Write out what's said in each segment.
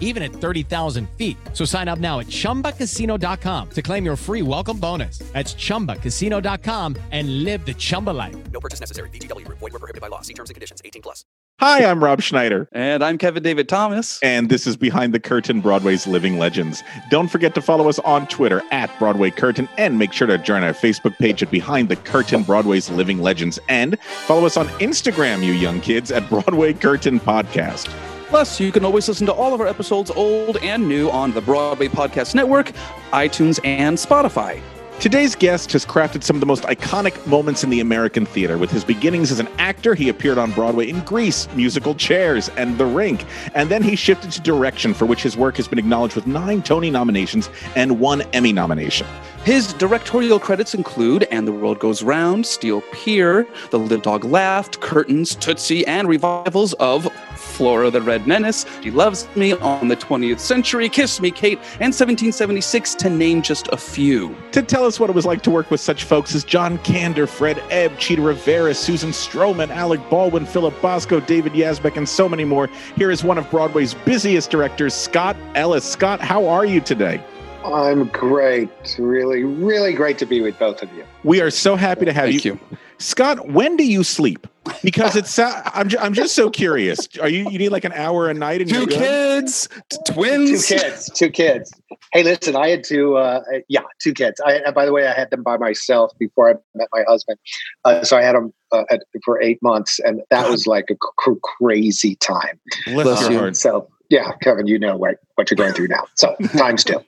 even at 30,000 feet. So sign up now at ChumbaCasino.com to claim your free welcome bonus. That's ChumbaCasino.com and live the Chumba life. No purchase necessary. VGW Group. Void were prohibited by law. See terms and conditions. 18 plus. Hi, I'm Rob Schneider. And I'm Kevin David Thomas. And this is Behind the Curtain Broadway's Living Legends. Don't forget to follow us on Twitter at Broadway Curtain and make sure to join our Facebook page at Behind the Curtain Broadway's Living Legends. And follow us on Instagram, you young kids, at Broadway Curtain Podcast. Plus, you can always listen to all of our episodes, old and new, on the Broadway Podcast Network, iTunes, and Spotify. Today's guest has crafted some of the most iconic moments in the American theater. With his beginnings as an actor, he appeared on Broadway in Grease, musical Chairs, and The Rink. And then he shifted to direction, for which his work has been acknowledged with nine Tony nominations and one Emmy nomination. His directorial credits include And the World Goes Round, Steel Pier, The Little Dog Laughed, Curtains, Tootsie, and revivals of Flora the Red Menace, She Loves Me, On the 20th Century, Kiss Me, Kate, and 1776, to name just a few. To tell us what it was like to work with such folks as John Kander, Fred Ebb, Chita Rivera, Susan Stroman, Alec Baldwin, Philip Bosco, David Yazbek, and so many more, here is one of Broadway's busiest directors, Scott Ellis. Scott, how are you today? I'm great. Really, really great to be with both of you. We are so happy to have Thank you. you. Scott, when do you sleep? Because it's I'm, ju- I'm just so curious. Are you you need like an hour a night and 2 kids, t- twins. Two kids, two kids. Hey, listen, I had two, uh, yeah, two kids. I, by the way, I had them by myself before I met my husband. Uh, so I had them uh, at, for eight months, and that was like a cr- crazy time. Bless Bless your heart. So, yeah, Kevin, you know what, what you're going through now. So, times two.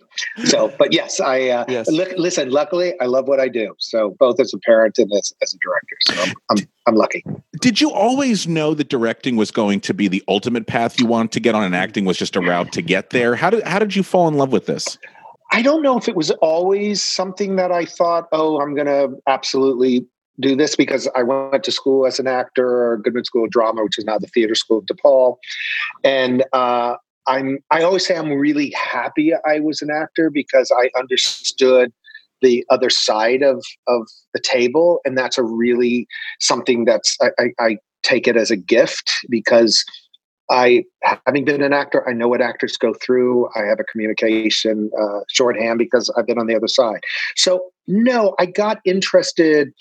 So, but yes, I uh, Yes. li- listen. Luckily, I love what I do. So, both as a parent and as, as a director. So, I'm, I'm I'm lucky. Did you always know that directing was going to be the ultimate path you wanted to get on, and acting was just a route to get there? How did how did you fall in love with this? I don't know if it was always something that I thought, oh, I'm going to absolutely do this because I went to school as an actor, Goodman School of Drama, which is now the Theater School of DePaul, and uh, I'm. I always say I'm really happy I was an actor because I understood the other side of of the table, and that's a really something that's I, I, I take it as a gift because I, having been an actor, I know what actors go through. I have a communication uh, shorthand because I've been on the other side. So, no, I got interested.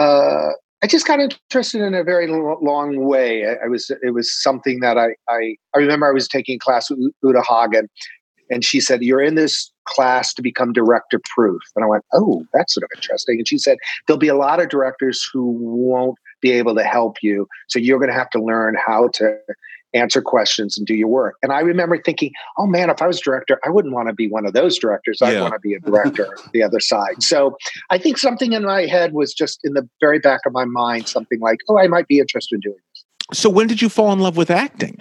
Uh, I just got interested in a very long way. I, I was, it was something that I, I, I remember I was taking class with Uta Hagen, and she said, "You're in this class to become director proof." And I went, "Oh, that's sort of interesting." And she said, "There'll be a lot of directors who won't be able to help you, so you're going to have to learn how to." Answer questions and do your work. And I remember thinking, oh man, if I was director, I wouldn't want to be one of those directors. I'd want to be a director the other side. So I think something in my head was just in the very back of my mind, something like, oh, I might be interested in doing this. So when did you fall in love with acting?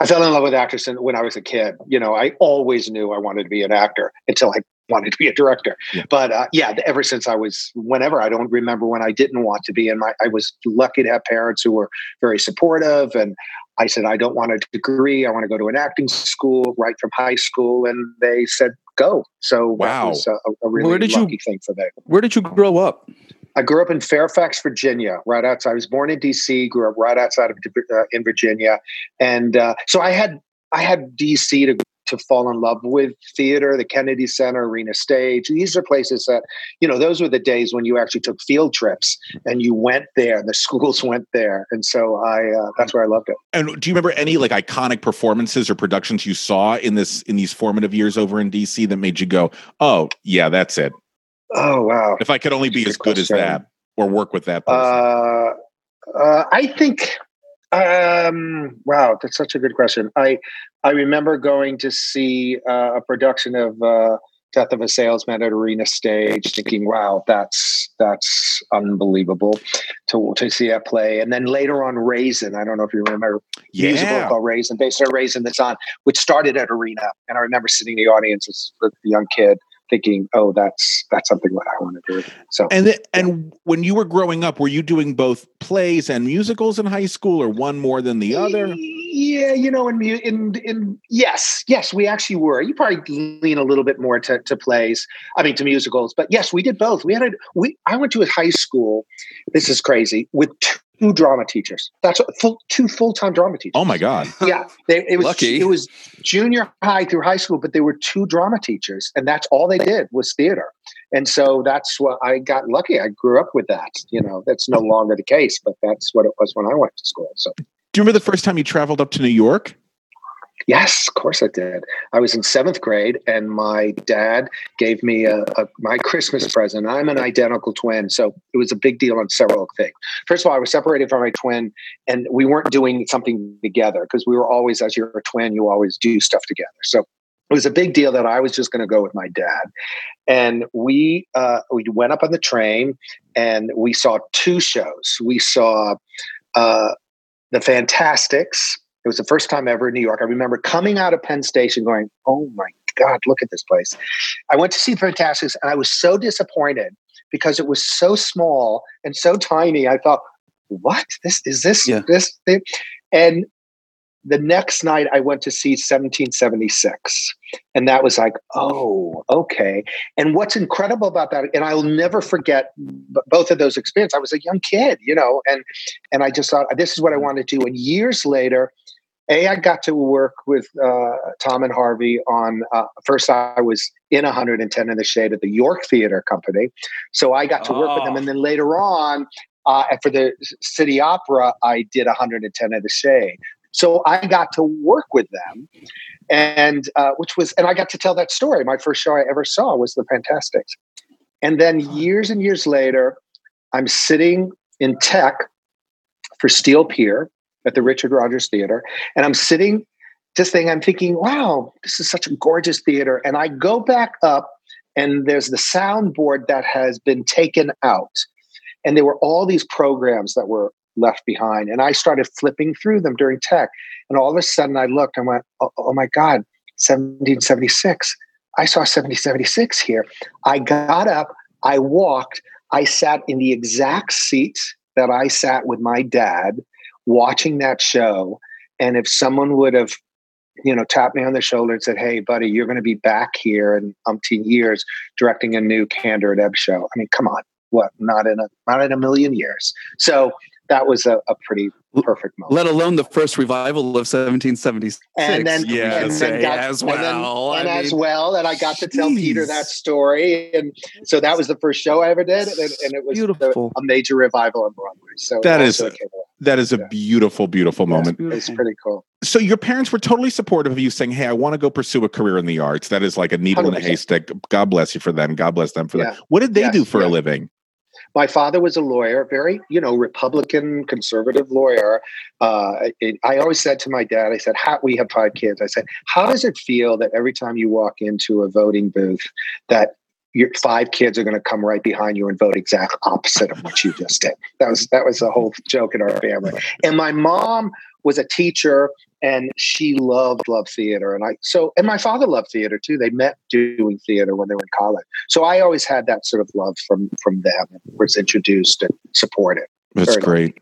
I fell in love with actors when I was a kid. You know, I always knew I wanted to be an actor until I wanted to be a director. Yeah. But uh, yeah, ever since I was, whenever I don't remember when I didn't want to be. And my, I was lucky to have parents who were very supportive. And I said, I don't want a degree. I want to go to an acting school right from high school. And they said, go. So Wow. that was a, a really Where did you- lucky thing for them. Where did you grow up? I grew up in Fairfax, Virginia, right outside. I was born in D.C., grew up right outside of uh, in Virginia, and uh, so I had I had D.C. to to fall in love with theater, the Kennedy Center, Arena Stage. These are places that, you know, those were the days when you actually took field trips and you went there, and the schools went there. And so I, uh, that's where I loved it. And do you remember any like iconic performances or productions you saw in this in these formative years over in DC that made you go, "Oh, yeah, that's it." Oh, wow. If I could only be Good as good as that or work with that person. Uh, uh, I think. Um, wow, that's such a good question. I I remember going to see uh, a production of uh, Death of a Salesman at Arena Stage, thinking, "Wow, that's that's unbelievable to to see that play." And then later on, Raisin. I don't know if you remember musical called Raisin, based on Raisin that's on, which started at Arena. And I remember sitting in the audience as a young kid, thinking, "Oh, that's that's something that I want to do." So And th- and when you were growing up, were you doing both plays and musicals in high school, or one more than the other? Yeah, you know, in in in yes, yes, we actually were. You probably lean a little bit more to, to plays. I mean, to musicals, but yes, we did both. We had a we. I went to a high school. This is crazy with two drama teachers. That's full two full time drama teachers. Oh my God! yeah, they, it was Lucky. it was junior high through high school, but they were two drama teachers, and that's all they did was theater. And so that's what I got lucky. I grew up with that. You know, that's no longer the case, but that's what it was when I went to school. So Do you remember the first time you traveled up to New York? Yes, of course I did. I was in seventh grade, and my dad gave me a, a my Christmas present. I'm an identical twin, so it was a big deal on several things. First of all, I was separated from my twin, and we weren't doing something together because we were always, as you're a twin, you always do stuff together. So it was a big deal that I was just going to go with my dad, and we uh, we went up on the train, and we saw two shows. We saw uh, the Fantasticks. It was the first time ever in New York. I remember coming out of Penn Station, going, "Oh my God, look at this place!" I went to see Fantasticks, and I was so disappointed because it was so small and so tiny. I thought, "What? This is this Yeah. this thing?" And the next night I went to see 1776. And that was like, oh, okay. And what's incredible about that, and I'll never forget both of those experiences. I was a young kid, you know, and and I just thought this is what I want to do. And years later, a, I got to work with uh, Tom and Harvey on. Uh, first, I was in 110 in the Shade at the York Theater Company, so I got to work with them. Oh. And then later on, uh, for the City Opera, I did 110 in the Shade. So I got to work with them, and uh, which was, and I got to tell that story. My first show I ever saw was The Fantasticks, and then years and years later, I'm sitting in tech for Steel Pier at the Richard Rodgers Theater, and I'm sitting just thinking, I'm thinking, wow, this is such a gorgeous theater, and I go back up, and there's the soundboard that has been taken out, and there were all these programs that were left behind. And I started flipping through them during tech. And all of a sudden I looked and went, oh, oh my God, 1776. I saw 1776 here. I got up, I walked, I sat in the exact seat that I sat with my dad watching that show. And if someone would have, you know, tapped me on the shoulder and said, Hey, buddy, you're going to be back here in umpteen years directing a new Kander and Ebb show. I mean, come on. What? Not in a not in a million years. So that was a, a pretty perfect moment. Let alone the first revival of 1776. and then yeah, and then got- as and then- well. and, I as mean, well and i got to tell peter that story and so that was the first show i ever did and, and it was Beautiful. a major revival on broadway so That also is- it came along. That is a Yeah. beautiful, beautiful Yeah. moment. it's pretty cool So your parents were totally supportive of you saying, Hey, I want to go pursue a career in the arts. That is like a needle in a haystack. God bless you for them. God bless them for Yeah. that. What did they Yes, do for a living? My father was a lawyer very you know republican conservative lawyer. Uh, it, i always said to my dad i said how we have five kids. I said how does it feel that every time you walk into a voting booth that your five kids are going to come right behind you and vote exact opposite of what you just did? That was that was a whole joke in our family. And my mom was a teacher and she loved loved theater and i so and my father loved theater too they met doing theater when they were in college so i always had that sort of love from from them and was introduced and supported That's great.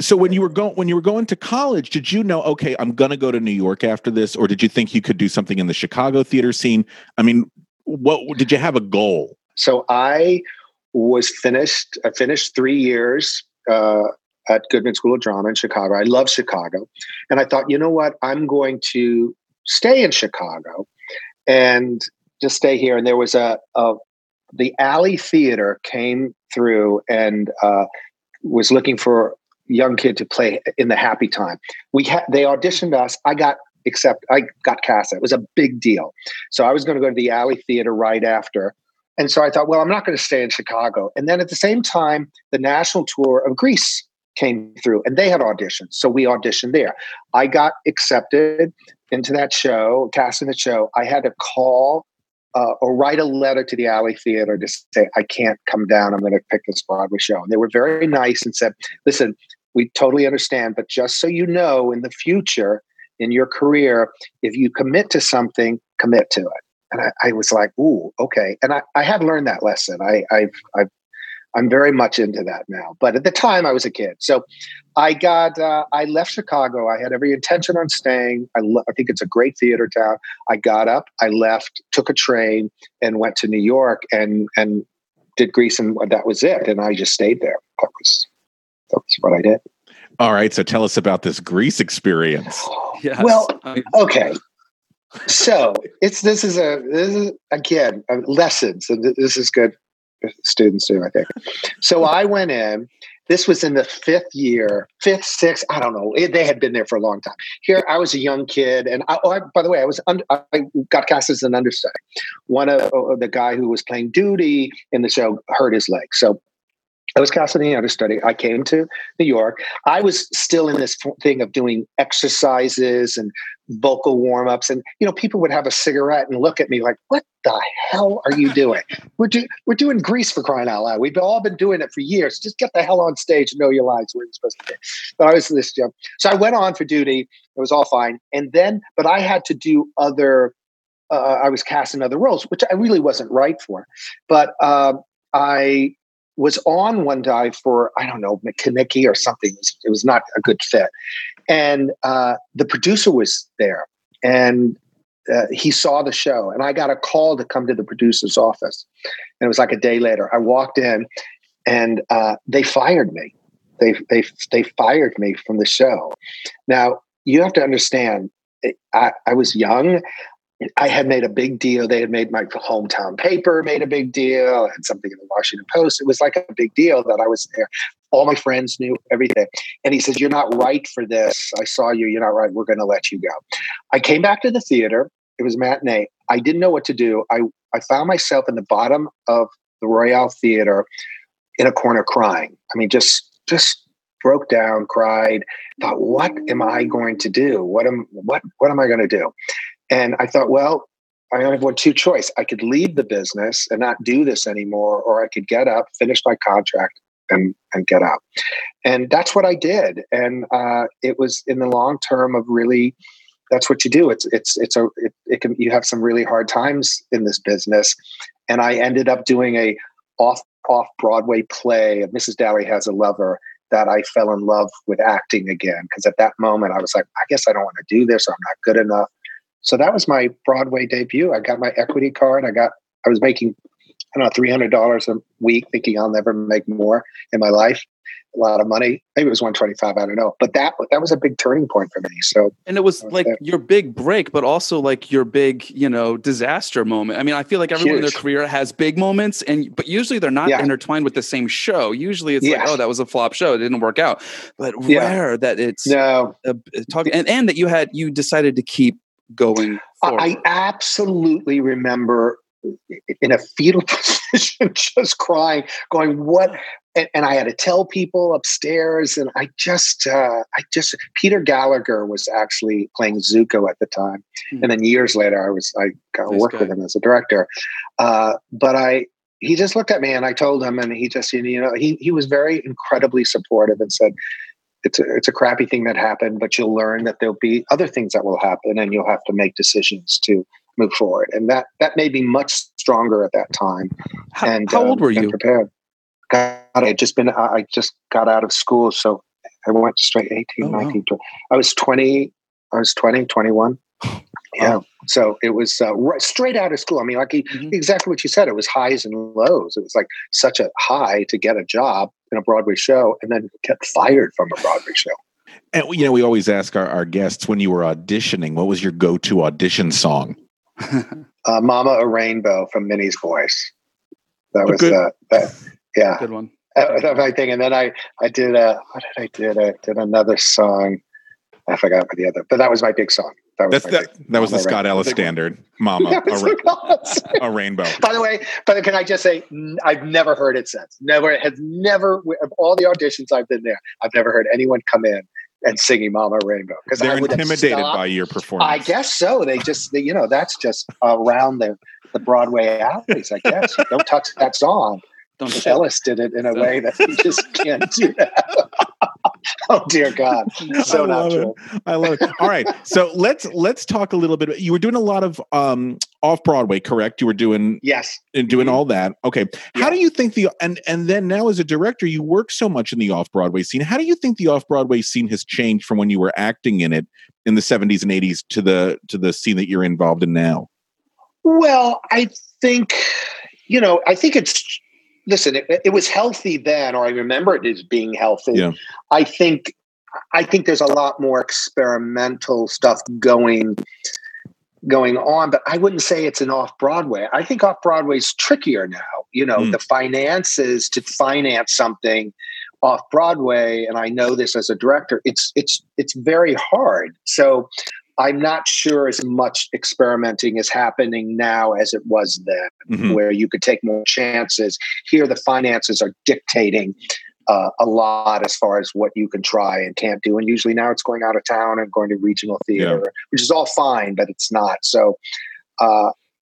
So when you were going when you were going to college, did you know, okay, I'm gonna go to New York after this, or did you think you could do something in the Chicago theater scene? I mean, what did you have a goal? so i was finished i finished three years uh, at goodman school of drama in chicago i love chicago and i thought you know what i'm going to stay in chicago and just stay here. And there was a, a the Alley Theater came through and uh, was looking for young kid to play in the Happy Time. We they auditioned us. I got accept. I got cast. It was a big deal. So I was going to go to the Alley Theater right after. And so I thought, well, I'm not going to stay in Chicago. And then at the same time, the national tour of Grease came through and they had auditions. So we auditioned there. I got accepted into that show, cast in the show. I had to call uh, or write a letter to the Alley Theater to say, I can't come down. I'm going to pick this Broadway show. And they were very nice and said, listen, we totally understand, but just so you know, in the future, in your career, if you commit to something, commit to it. And I, I was like, ooh, okay. And I, I have learned that lesson. I, I've, I've, I'm very much into that now. But at the time, I was a kid. So I got, uh, I left Chicago. I had every intention on staying. I, lo- I think it's a great theater town. I got up, I left, took a train, and went to New York and and did Grease, and that was it. And I just stayed there. That was that was what I did. All right, so tell us about this Grease experience. Yes. Well, okay. So it's this is a this is again uh, lessons, and this is good for students do, I think. So I went in. This was in the fifth year, fifth, sixth. I don't know. It, they had been there for a long time. Here, I was a young kid, and I, oh, I, by the way, I was un, I got cast as an understudy. One of oh, oh, the guy who was playing Doody in the show hurt his leg, so I was cast in the understudy. I came to New York. I was still in this thing of doing exercises and vocal warm ups, and you know, people would have a cigarette and look at me like, "What the hell are you doing? We're we're doing Grease for crying out loud. We've all been doing it for years. Just get the hell on stage and know your lines where you're supposed to be." But I was this so I went on for Doody. It was all fine, and then, but I had to do other. Uh, I was cast in other roles, which I really wasn't right for, but um, I was on one dive for I don't know McKinney or something. It was, it was not a good fit, and uh, the producer was there, and uh, he saw the show, and I got a call to come to the producer's office, and it was like a day later. I walked in, and uh, they fired me. They they they fired me from the show. Now you have to understand. I, I was young. I had made a big deal. They had made my hometown paper made a big deal, and something in the Washington Post. It was like a big deal that I was there. All my friends knew everything. And he says, You're not right for this. I saw you. You're not right. We're going to let you go. I came back to the theater. It was matinee. I didn't know what to do. I, I found myself in the bottom of the Royale Theater in a corner crying. I mean, just, just broke down, cried, thought, what am I going to do? What am, what, what am I going to do? And I thought, well, I only have one two choice. I could leave the business and not do this anymore, or I could get up, finish my contract, and and get out. And that's what I did. And uh, it was in the long term of really. That's what you do. It's it's it's a it, it can you have some really hard times in this business, and I ended up doing a off off Broadway play. Of Mrs. Dally has a lover that I fell in love with acting again because at that moment I was like, I guess I don't want to do this. I'm not good enough. So that was my Broadway debut. I got my equity card. I got I was making I don't know three hundred dollars a week, thinking I'll never make more in my life. A lot of money. Maybe it was one twenty five. I don't know. But that that was a big turning point for me. So and it was like your big break, but also like your big, you know, disaster moment. I mean, I feel like everyone in their career has big moments, and but usually they're not Yeah. intertwined with the same show. Usually it's like, oh, that was a flop show; it didn't work out. But Yeah. rare that it's no, uh, talking, and, and that you had you decided to keep going. Forward. I absolutely remember in a fetal position, just crying, going, "What?" And, and I had to tell people upstairs, and I just, uh, I just, Peter Gallagher was actually playing Zuko at the time, Hmm. and then years later, I was, I got to Nice work guy. with him as a director. Uh, but I, he just looked at me, and I told him, and he just, you know, he he was very incredibly supportive and said. It's a, it's a crappy thing that happened, but you'll learn that there'll be other things that will happen, and you'll have to make decisions to move forward. And that that made me much stronger at that time. how, and how um, old were you? Prepared. God, I had just been. I I just got out of school, so I went straight 18, Oh, wow. 19, 20. I was 20. I was 20, 21. Yeah. So it was uh, right, straight out of school. I mean, like he- Mhm. exactly what you said. It was highs and lows. It was like such a high to get a job in a Broadway show, and then get fired from a Broadway show. And you know, we always ask our, our guests when you were auditioning, what was your go-to audition song? uh, "Mama a Rainbow" from Minnie's Boys. That was good- uh, that, yeah, Good one. that was my thing. And then I I did a what did I did? I did another song. I forgot what the other, but that was my big song. That was That's my that. big- That was the Mama Scott Ellis standard, "Mama, a, ra- a rainbow." By the way, but can I just say I've never heard it since. Never has never of all the auditions I've been there, I've never heard anyone come in and singing "Mama Rainbow" because They're I would intimidated by your performance. I guess so. They just, they, you know, that's just around the the Broadway alleys. I guess don't touch that song. Don't But. Ellis did it in a way that you just can't do that. oh dear God, so I not true. it. I love it. All right, so let's let's talk a little bit. You were doing a lot of um off Broadway, correct? You were doing Yes. and doing all that. Okay, how do you think the and and then now as a director, you work so much in the off Broadway scene. How do you think the off Broadway scene has changed from when you were acting in it in the seventies and eighties to the to the scene that you're involved in now? Well, I think, you know, I think it's, listen, it, it was healthy then, or I remember it as being healthy. Yeah. I think, I think there's a lot more experimental stuff going going on but i wouldn't say it's an off broadway i think off broadway's trickier now you know Mm. the finances to finance something off broadway and i know this as a director it's it's it's very hard so i'm not sure as much experimenting is happening now as it was then Mhm. where you could take more chances. Here the finances are dictating uh, a lot as far as what you can try and can't do. And usually now it's going out of town and going to regional theater which is all fine but it's not. So uh,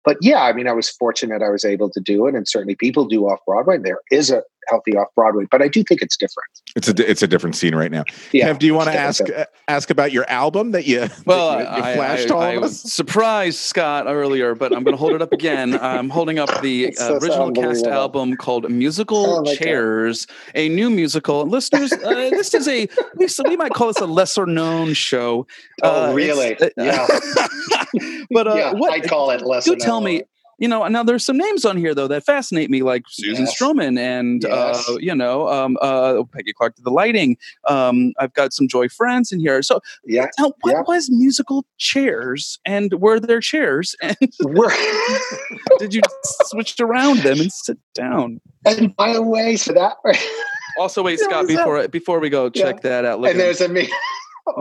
but yeah i mean i was fortunate i was able to do it and certainly people do off broadway. There is a healthy off broadway but i do think it's different It's a it's a different scene right now. yeah Kev, do you want to ask uh, ask about your album that you Well, that you, you I, flashed I, all I of us? surprised Scott earlier, but I'm going to hold it up again. I'm holding up the uh, original cast album called "Musical Oh my God. Chairs," a new musical. And listeners, uh, this is a we, so we might call this a lesser known show. Oh, Uh, really? it's- Yeah. but uh, yeah what, i call it less do tell me you know now there's some names on here though that fascinate me like susan Yes. stroman and Yes. uh you know um uh peggy clark did the lighting um i've got some joy friends in here so yeah now what Yeah. was musical chairs and were there chairs and we're did you switch around them and sit down and by the way so that also wait scott is that- before before we go check that out Look and there's a me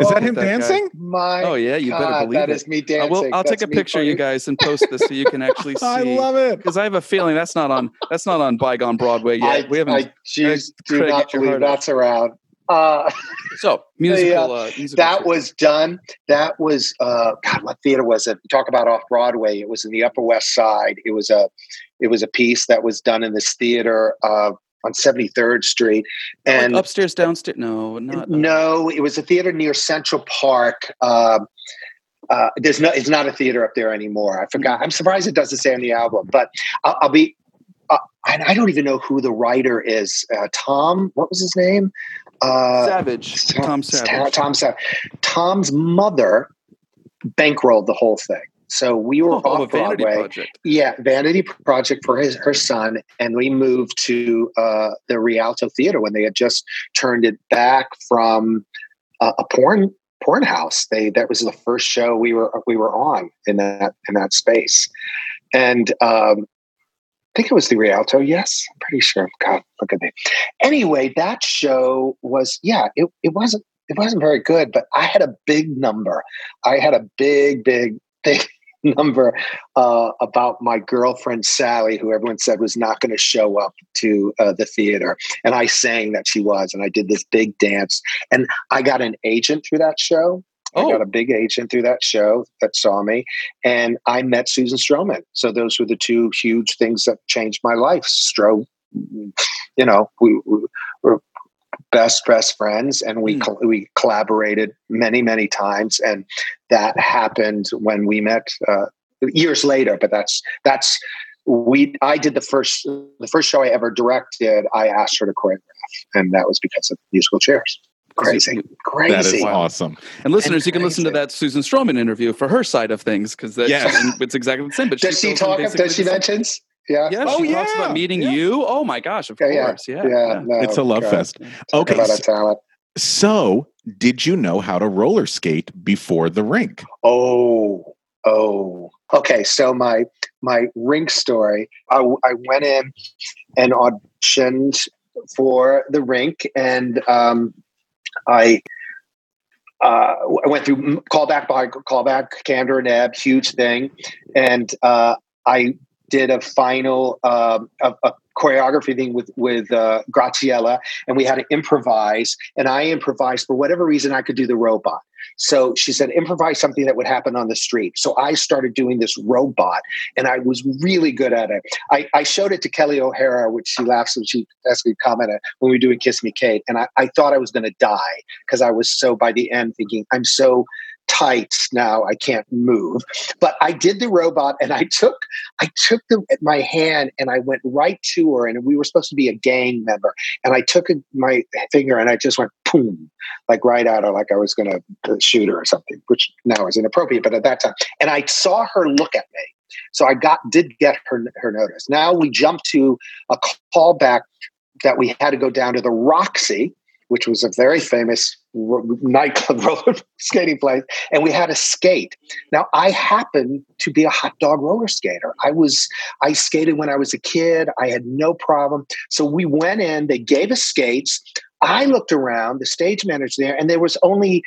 Is Oh, that him that guy. dancing? my oh yeah you better God, believe that it is me I dancing will, I'll take a me picture, you guys, and post this so you can actually see. I love it. because I have a feeling that's not on that's not on bygone Broadway yet. I, we haven't. I choose, do not get believe heart out. that's around. Uh, so musical. Uh, musical that chairs. was done. That was uh, God. What theater was it? Talk about off Broadway. It was in the Upper West Side. It was a, it was a piece that was done in this theater uh, on Seventy Third Street, Like and upstairs, downstairs. No, not uh, no, it was a theater near Central Park. Um, uh, there's no, it's not a theater up there anymore. I forgot. I'm surprised it doesn't say on the album, but I'll, I'll be. Uh, I don't even know who the writer is. Uh, Tom, what was his name? Uh, Savage. Tom Savage. Tom, Tom Savage. Tom's mother bankrolled the whole thing. So we were Oh, a off vanity Broadway. project. Yeah, vanity project for his her son, and we moved to uh, the Rialto Theater when they had just turned it back from uh, a porn porn house. They that was the first show we were we were on in that in that space, and um, I think it was the Rialto. Yes, I'm pretty sure. God, look at me. Anyway, that show was yeah. It it wasn't it wasn't very good, but I had a big number. I had a big big big number uh, about my girlfriend Sally, who everyone said was not going to show up to uh, the theater, and I sang that she was, and I did this big dance, and I got an agent through that show. I Oh. got a big agent through that show that saw me, and I met Susan Stroman. So those were the two huge things that changed my life. Stro, you know, we, we were best best friends, and we col- we collaborated many many times, and that happened when we met uh, years later. But that's that's we. I did the first the first show I ever directed. I asked her to choreograph, and that was because of musical chairs. Crazy, crazy. That is awesome. And listeners, you can listen to that Susan Stroman interview for her side of things because Yes. it's exactly the same. But Does she in talk? Does she mentions? Yeah. Yeah, Oh, she talks yeah. about meeting Yeah. you. Oh my gosh, of Yeah, yeah, course. Yeah. yeah. no, it's a love God. fest. Talk Okay, about a so- talent. So, did you know how to roller skate before the rink? Oh, oh, Okay, so my my rink story. I, I went in and auditioned for the rink, and um, I uh, I went through callback by callback, Kander and Ebb, huge thing, and uh, I did a final um, a, a choreography thing with with uh, Graciela, and we had to improvise. And I improvised for whatever reason I could do the robot. So she said, improvise something that would happen on the street. So I started doing this robot, and I was really good at it. I, I showed it to Kelli O'Hara, which she laughs and she asked me to comment when we were doing Kiss Me Kate, and I, I thought I was going to die because I was so by the end thinking I'm so tights now i can't move. But i did the robot and i took i took the my hand and i went right to her and we were supposed to be a gang member. And i took my finger and i just went boom like right at her like i was going to uh, shoot her or something which now is inappropriate but at that time and i saw her look at me. So i got did get her her notice. Now we jump to a callback that we had to go down to the roxy which was a very famous nightclub roller skating place, and we had a skate. Now, I happen to be a hot dog roller skater. I was I skated when I was a kid. I had no problem. So we went in. They gave us skates. I looked around. The stage manager there, and there was only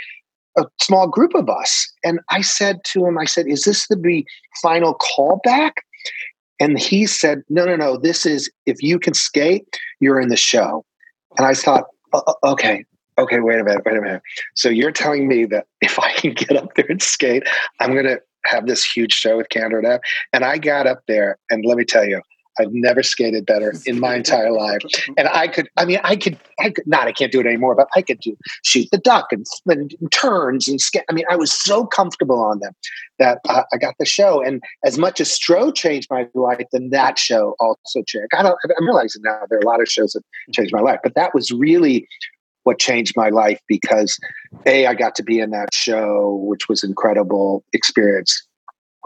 a small group of us. And I said to him, I said, "Is this the final callback?" And he said, "No, no, no. This is if you can skate, you're in the show." And I thought, Oh, oh, okay, okay, wait a minute, wait a minute. So you're telling me that if I can get up there and skate, I'm going to have this huge show with and And I got up there, and let me tell you, I've never skated better in my entire life. And I could, I mean, I could, I could not, I can't do it anymore, but I could do shoot the duck and, and turns and skate. I mean, I was so comfortable on them that uh, I got the show. And as much as Stro changed my life, then that show also changed. I don't, I'm realizing now there are a lot of shows that changed my life, but that was really what changed my life because a I got to be in that show, which was incredible experience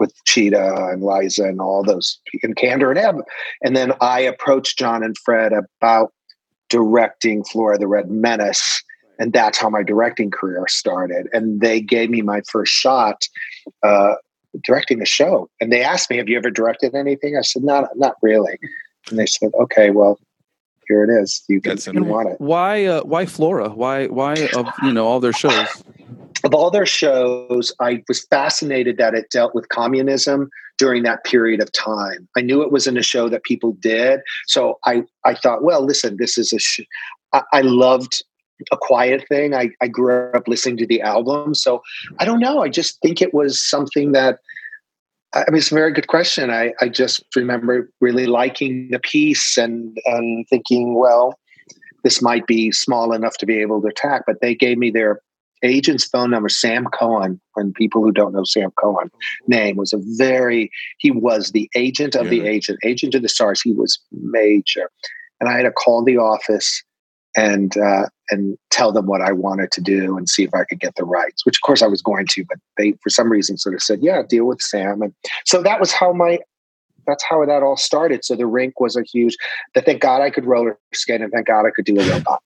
with Chita and Liza and all those and Kander and Ebb. And then I approached John and Fred about directing Flora the Red Menace. And that's how my directing career started. And they gave me my first shot uh, directing the show. And they asked me, Have you ever directed anything? I said, Not, not really. And they said, Okay, well, here it is. You can, you want it. Why, uh, why Flora? Why, why of you know all their shows? Of all their shows, I was fascinated that it dealt with communism during that period of time. I knew it wasn't a show that people did, so I I thought, well, listen, this is a. Sh-. I, I loved a quiet thing. I, I grew up listening to the album, so I don't know. I just think it was something that. I mean, it's a very good question. I, I just remember really liking the piece and and thinking, well, this might be small enough to be able to attack. But they gave me their agent's phone number, Sam Cohn, and people who don't know Sam Cohn name was a very, he was the agent of yeah. the agent, agent of the stars. He was major. And I had to call the office and uh, and tell them what I wanted to do and see if I could get the rights, which of course I was going to, but they for some reason sort of said, yeah, deal with Sam. And so that was how my that's how that all started. So the rink was a huge that thank God I could roller skate and thank God I could do a robot.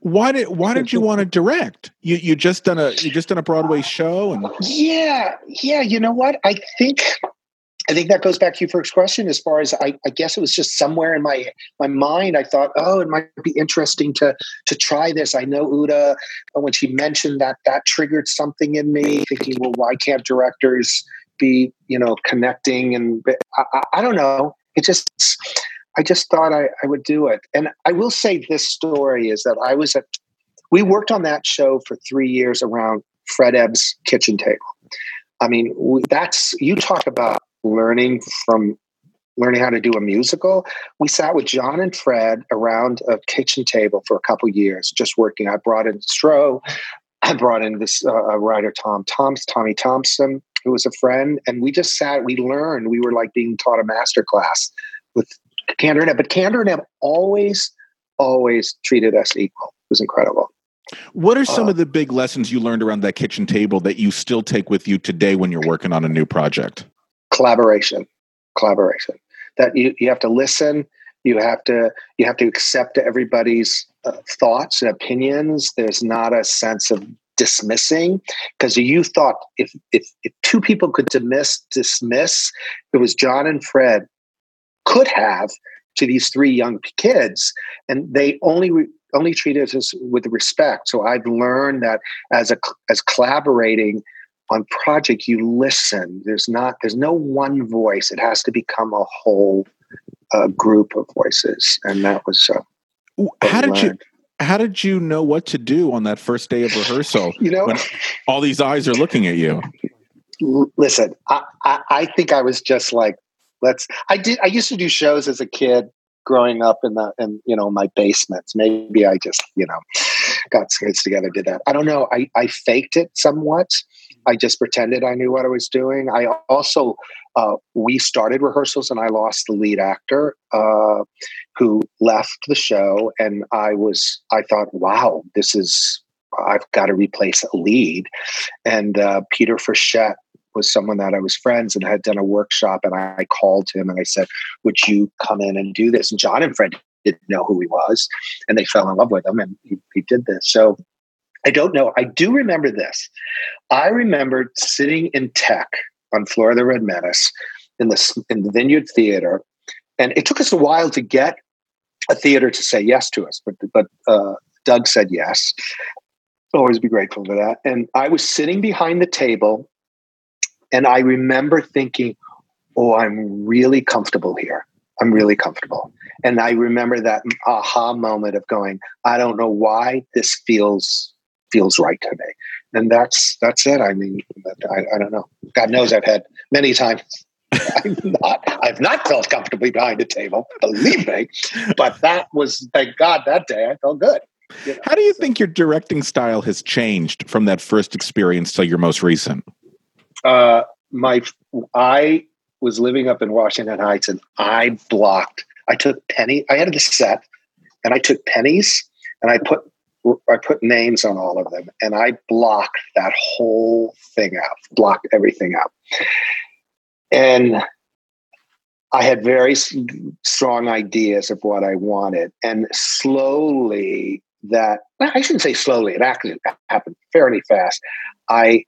Why did why did you want to direct? You you just done a you just done a Broadway show and yeah yeah you know what I think I think that goes back to your first question. As far as I, I guess it was just somewhere in my my mind, I thought, oh, it might be interesting to to try this. I know Uta uh, when she mentioned that that triggered something in me, thinking, well, why can't directors be you know connecting? And I, I, I don't know. It just I just thought I, I would do it. And I will say this story is that I was at, we worked on that show for three years around Fred Ebb's kitchen table. I mean, that's, you talk about learning from learning how to do a musical. We sat with John and Fred around a kitchen table for a couple years, just working. I brought in Stro. I brought in this uh, writer, Tom Thompson, Tommy Thompson, who was a friend, and we just sat. We learned. We were like being taught a master class with Kander and Ebb. But Kander and Ebb always, always treated us equal. It was incredible. What are some uh, of the big lessons you learned around that kitchen table that you still take with you today when you're working on a new project? Collaboration. Collaboration. That you, you have to listen. You have to you have to accept everybody's uh, thoughts and opinions. There's not a sense of dismissing because you thought if, if if two people could dismiss dismiss it was john and fred could have to these three young kids and they only re, only treated us with respect. So i've learned that as a as collaborating on project you listen. There's not there's no one voice. It has to become a whole uh, group of voices and that was uh, how did you how did you know what to do on that first day of rehearsal you know when all these eyes are looking at you? Listen I, I, I think i was just like let's i did i used to do shows as a kid growing up in the in you know my basements maybe i just you know got kids together did that. I don't know. I i faked it somewhat. I just pretended i knew what i was doing. I also uh, we started rehearsals and i lost the lead actor uh, who left the show and i was i thought wow this is i've got to replace a lead. And uh, peter frechette was someone that I was friends and had done a workshop. And I called him and I said, Would you come in and do this? And John and Fred didn't know who he was and they fell in love with him and he, he did this. So I don't know. I do remember this. I remember sitting in tech on Flora the Red Menace in the, in the Vineyard Theater. And it took us a while to get a theater to say yes to us, but, but uh, Doug said yes. Always be grateful for that. And I was sitting behind the table and I remember thinking, oh, I'm really comfortable here. I'm really comfortable. And I remember that aha moment of going, I don't know why this feels feels right to me. And that's that's it. I mean, I, I don't know. God knows I've had many times I've not, I've not felt comfortably behind a table, believe me. But that was, thank God, that day I felt good. You know? How do you think your directing style has changed from that first experience to your most recent? Uh, my I was living up in Washington Heights, and I blocked. I took penny. I had the set, and I took pennies, and I put I put names on all of them, and I blocked that whole thing out. Blocked everything out, and I had very strong ideas of what I wanted, and slowly that I shouldn't say slowly. It actually happened fairly fast. I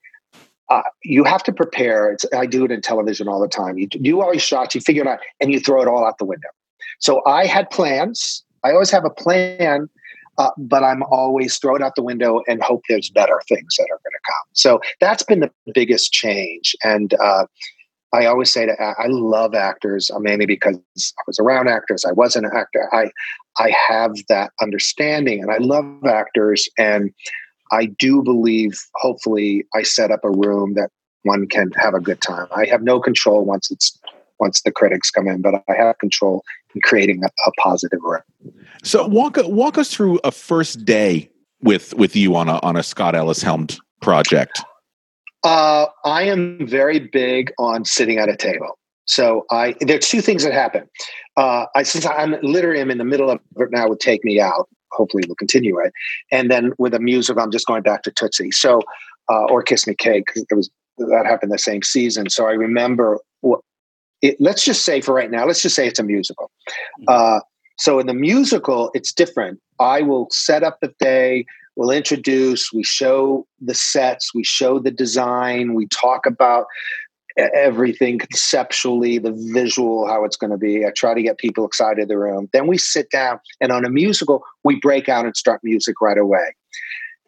uh, you have to prepare. It's, I do it in television all the time. You do all your shots, you figure it out, and you throw it all out the window. So I had plans. I always have a plan, uh, but I'm always throw it out the window and hope there's better things that are going to come. So that's been the biggest change. And uh, I always say to I love actors uh, mainly because I was around actors. I was an actor. I I have that understanding, and I love actors and I do believe, hopefully, I set up a room that one can have a good time. I have no control once it's once the critics come in, but I have control in creating a, a positive room. So walk walk us through a first day with with you on a on a Scott Ellis helmed project. Uh, I am very big on sitting at a table. So I there's two things that happen. Uh, I since I'm literally am in the middle of it now would take me out hopefully will continue it. And then with a musical, I'm just going back to Tootsie. So, uh, or Kiss Me because it was that happened the same season. So I remember. What, it, let's just say for right now, let's just say it's a musical. Mm-hmm. Uh, so in the musical, it's different. I will set up the day. We'll introduce. We show the sets. We show the design. We talk about everything conceptually, the visual, how it's going to be. I try to get people excited in the room. Then we sit down, and on a musical, we break out and start music right away.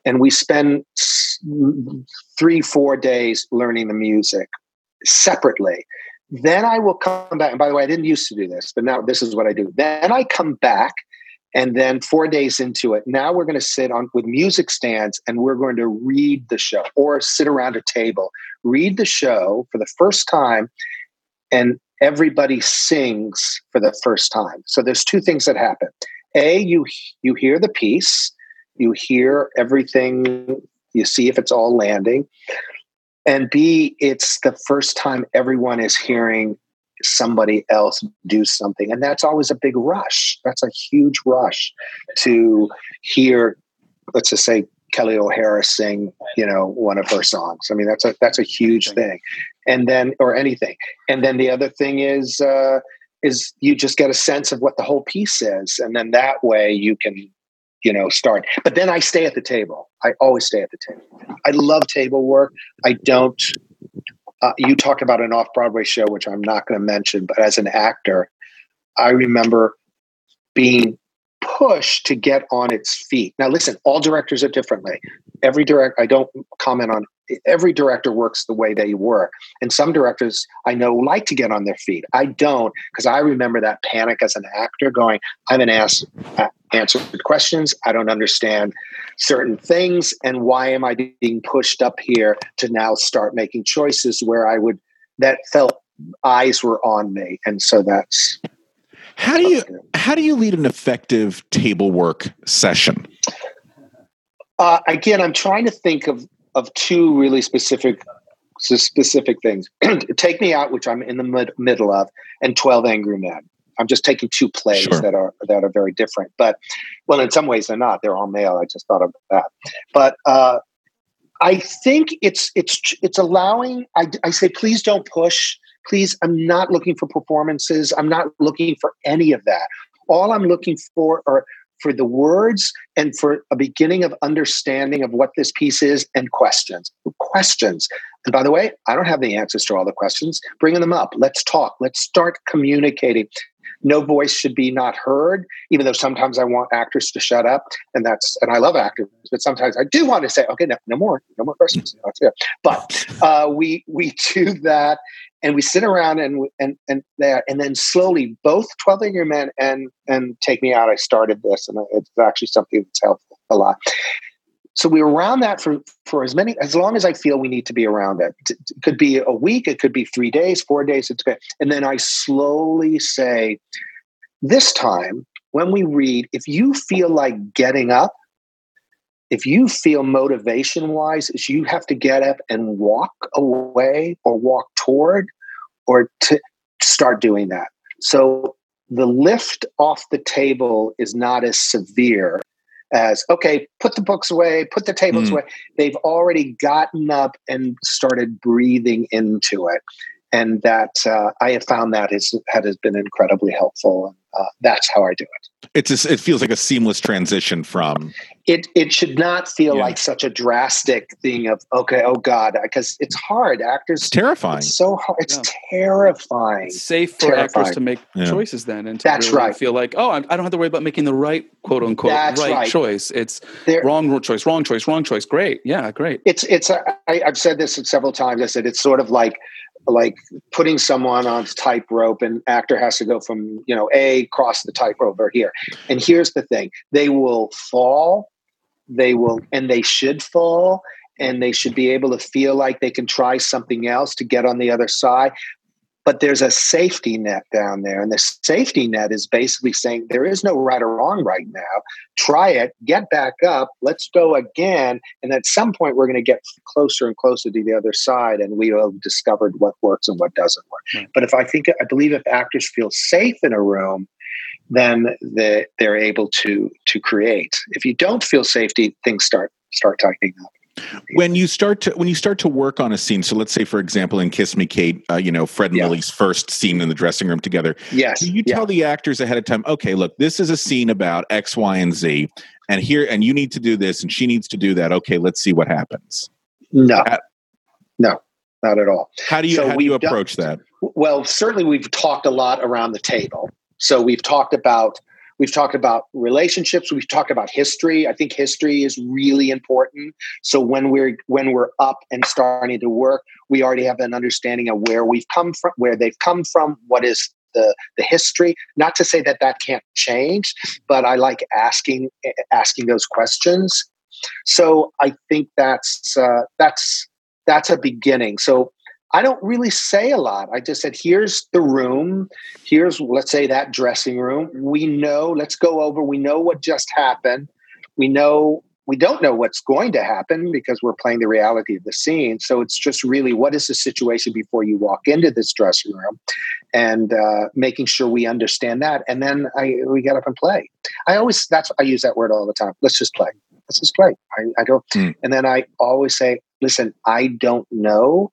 And we spend three, four days learning the music separately. Then I will come back. And by the way, I didn't used to do this, but now this is what I do. Then I come back and then four days into it, now we're going to sit on with music stands and we're going to read the show or sit around a table, read the show for the first time, and everybody sings for the first time. So there's two things that happen. A, you you hear the piece, you hear everything, you see if it's all landing. And B, it's the first time everyone is hearing somebody else do something. And that's always a big rush. That's a huge rush to hear, let's just say, Kelli O'Hara sing, you know, one of her songs. I mean, that's a that's a huge thing. And then or anything. And then the other thing is uh is you just get a sense of what the whole piece is. And then that way you can you know, start. But then I stay at the table. I always stay at the table. I love table work. I don't. Uh, you talked about an off Broadway show, which I'm not going to mention, but as an actor, I remember being pushed to get on its feet. Now, listen, all directors are differently. Every direct, I don't comment on every director works the way they work. And some directors I know like to get on their feet. I don't because I remember that panic as an actor going, I haven't asked uh, answered questions. I don't understand certain things. And why am I being pushed up here to now start making choices where I would, that felt eyes were on me. And so that's, how do you how do you lead an effective table work session? Uh, again, I'm trying to think of of two really specific specific things. Take Me Out, which I'm in the mid- middle of, and Twelve Angry Men. I'm just taking two plays Sure. that are that are very different, but well, in some ways they're not. They're all male. I just thought of that, but uh, I think it's it's it's allowing. I, I say, please don't push. Please, I'm not looking for performances. I'm not looking for any of that. All I'm looking for are for the words and for a beginning of understanding of what this piece is and questions. Questions. And by the way, I don't have the answers to all the questions. Bringing them up. Let's talk. Let's start communicating. No voice should be not heard, even though sometimes I want actors to shut up. And that's, and I love actors, but sometimes I do want to say, okay, no, no more, no more questions. You that's it. But uh, we, we do that and we sit around and and and there and then slowly both 12 Angry Men and and Take Me Out I started this and it's actually something that's helped a lot. So we're around that for for as many as long as I feel we need to be around it. It could be a week it could be 3 days 4 days it's good. And then I slowly say this time when we read if you feel like getting up if you feel motivation wise is you have to get up and walk away or walk toward or to start doing that. So the lift off the table is not as severe as okay put the books away put the tables Mm. away. They've already gotten up and started breathing into it and that uh, i have found that is, that has been incredibly helpful uh, that's how i do it It's a, it feels like a seamless transition from it it should not feel Yeah. like such a drastic thing of okay oh god because it's hard actors it's terrifying. it's so hard it's Yeah. terrifying It's safe for actors to make Yeah. choices then and to That's really right. feel like, oh, I'm- don't have to worry about making the right quote unquote right, right. choice. It's There- wrong choice, wrong choice, wrong choice. Great. Yeah, great. it's it's a, I, I've said this several times. I said it's sort of like like putting someone on tightrope, and actor has to go from you know A cross the tightrope over here. And here's the thing: they will fall, they will, and they should fall, and they should be able to feel like they can try something else to get on the other side. But there's a safety net down there, and the safety net is basically saying there is no right or wrong right now. Try it, get back up, let's go again, and at some point we're going to get closer and closer to the other side and we will have discovered what works and what doesn't work. Right. but if i think i believe if actors feel safe in a room then the, they're able to to create. If you don't feel safety things start start tightening up when you start to when you start to work on a scene so let's say for example in kiss me kate uh, you know fred and Yeah. lily's first scene in the dressing room together yes. do you yeah. tell the actors ahead of time okay look this is a scene about x y and z and here and you need to do this and she needs to do that. Okay let's see what happens. No. Uh, no not at all. How do you So how do you we've done- approach that? Well certainly we've talked a lot around the table. So we've talked about we've talked about relationships. We've talked about history. I think history is really important. So when we're when we're up and starting to work we already have an understanding of where we've come from where they've come from what is the the history. Not to say that that can't change but i like asking asking those questions. So i think that's uh, that's that's a beginning. So I don't really say a lot. I just said, here's the room. Here's, let's say, that dressing room. We know, let's go over. We know what just happened. We know, we don't know what's going to happen because we're playing the reality of the scene. So it's just really what is the situation before you walk into this dressing room and uh, making sure we understand that. And then I, we get up and play. I always, that's, I use that word all the time. Let's just play. Let's just play. I, I go, Hmm. and then I always say, listen, I don't know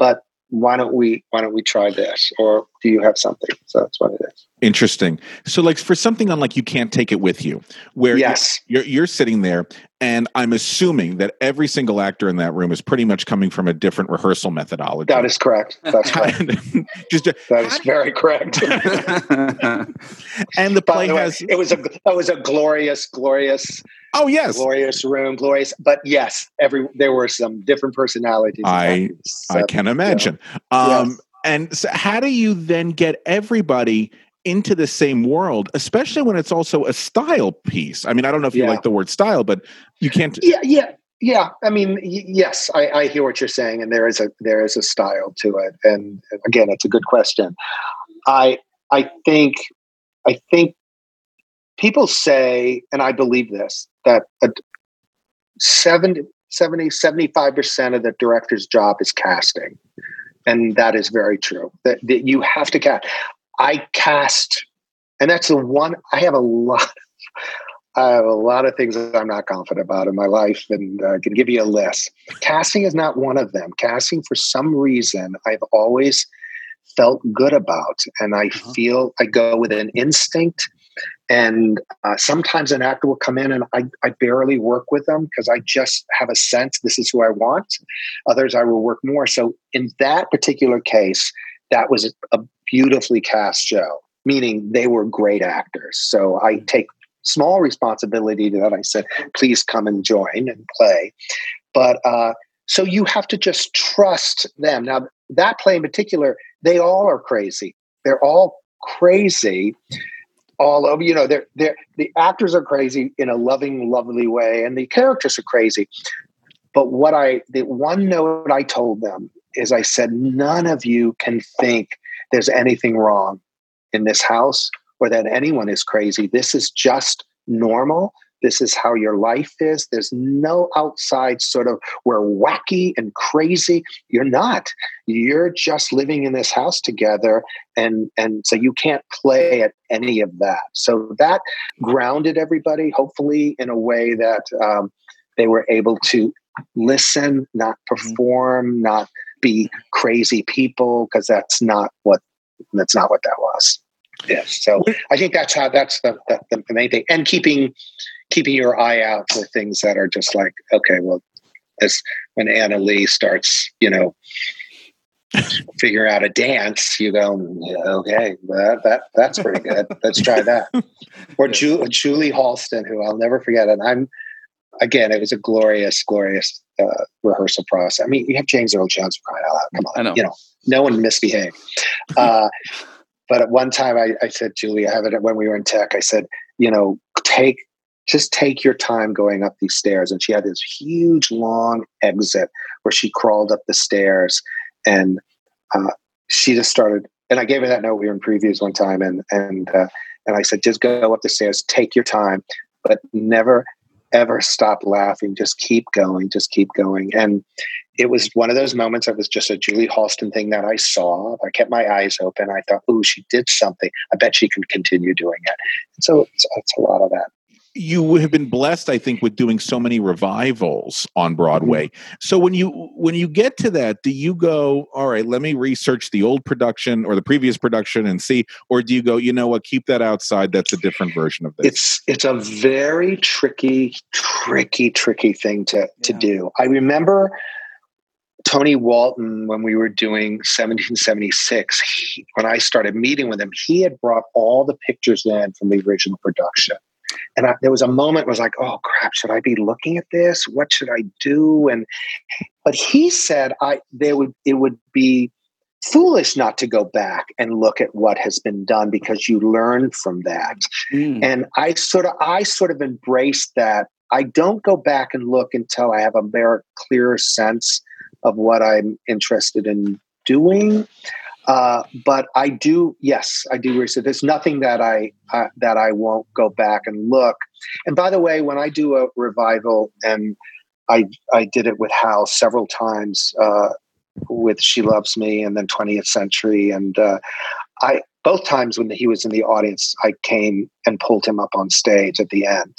but why don't we why don't we try this? Or do you have something? So that's what it is. Interesting. So, like for something on like you can't take it with you, where yes. you're you're sitting there, and I'm assuming that every single actor in that room is pretty much coming from a different rehearsal methodology. that is correct. That's correct. Just that is very correct. And the By play the way, has it was a it was a glorious glorious oh yes glorious room glorious but yes every there were some different personalities I- I can imagine. Um, Yes. And so, how do you then get everybody into the same world, especially when it's also a style piece? I mean, I don't know if you Yeah. like the word style, but you can't. yeah yeah yeah i mean y- yes I, I hear what you're saying and there is a there is a style to it and again it's a good question i i think i think people say and i believe this that a 70 70 75% of the director's job is casting and that is very true that, that you have to cast i cast and that's the one i have a lot I have a lot of things that I'm not confident about in my life, and I can give you a list. Casting is not one of them. Casting, for some reason, I've always felt good about, and I uh-huh. feel I go with an instinct. And uh, sometimes an actor will come in, and I, I barely work with them because I just have a sense this is who I want. Others, I will work more. So, in that particular case, that was a beautifully cast show, meaning they were great actors. So, I take small responsibility to that I said, please come and join and play. But uh, so you have to just trust them. Now, that play in particular, they all are crazy. They're all crazy. All over, you know, they're, they're, the actors are crazy in a loving, lovely way, and the characters are crazy. But what I, the one note I told them is I said, none of you can think there's anything wrong in this house or that anyone is crazy. This is just normal. This is how your life is. There's no outside sort of we're wacky and crazy. You're not. You're just living in this house together, and and so you can't play at any of that. So that grounded everybody, hopefully, in a way that um, they were able to listen, not perform, not be crazy people, because that's not what that's not what that was. Yes. So I think that's how that's the, the, the main thing. And keeping keeping your eye out for things that are just like, okay, well, as when Annaleigh starts, you know, figure out a dance, you go, yeah, okay, that, that that's pretty good. Let's try that. Or Ju- Julie Halston, who I'll never forget. And I'm again, it was a glorious, glorious uh, rehearsal process. I mean, you have James Earl Jones crying out loud. Come on, I know. you know, no one misbehaved. Uh, but at one time, I, I said, Julie, I have it when we were in tech. I said, you know, take just take your time going up these stairs. And she had this huge, long exit where she crawled up the stairs, and uh, she just started. And I gave her that note. We were in previews one time, and and uh, and I said, just go up the stairs, take your time, but never ever stop laughing. Just keep going. Just keep going. And it was one of those moments that was just a Julie Halston thing that I saw. I kept my eyes open. I thought, "Ooh, she did something. I bet she can continue doing it." And so it's, it's a lot of that. You have been blessed i think with doing so many revivals on broadway mm-hmm. so when you when you get to that do you go all right let me research the old production or the previous production and see or do you go you know what keep that outside that's a different version of this It's it's a very tricky, tricky, tricky thing to to Yeah. do. I remember Tony Walton when we were doing 1776. He, when I started meeting with him, he had brought all the pictures in from the original production. And I, there was a moment was like, "Oh crap! Should I be looking at this? What should I do?" And but he said, "I there would it would be foolish not to go back and look at what has been done because you learn from that." Mm. and i sort of i sort of embraced that i don't go back and look until i have a more clearer sense of what i'm interested in doing uh, but i do yes i do research there's nothing that i uh, that i won't go back and look. And by the way when i do a revival and i i did it with hal several times uh, with she loves me and then 20th century and uh, I both times when he was in the audience, I came and pulled him up on stage at the end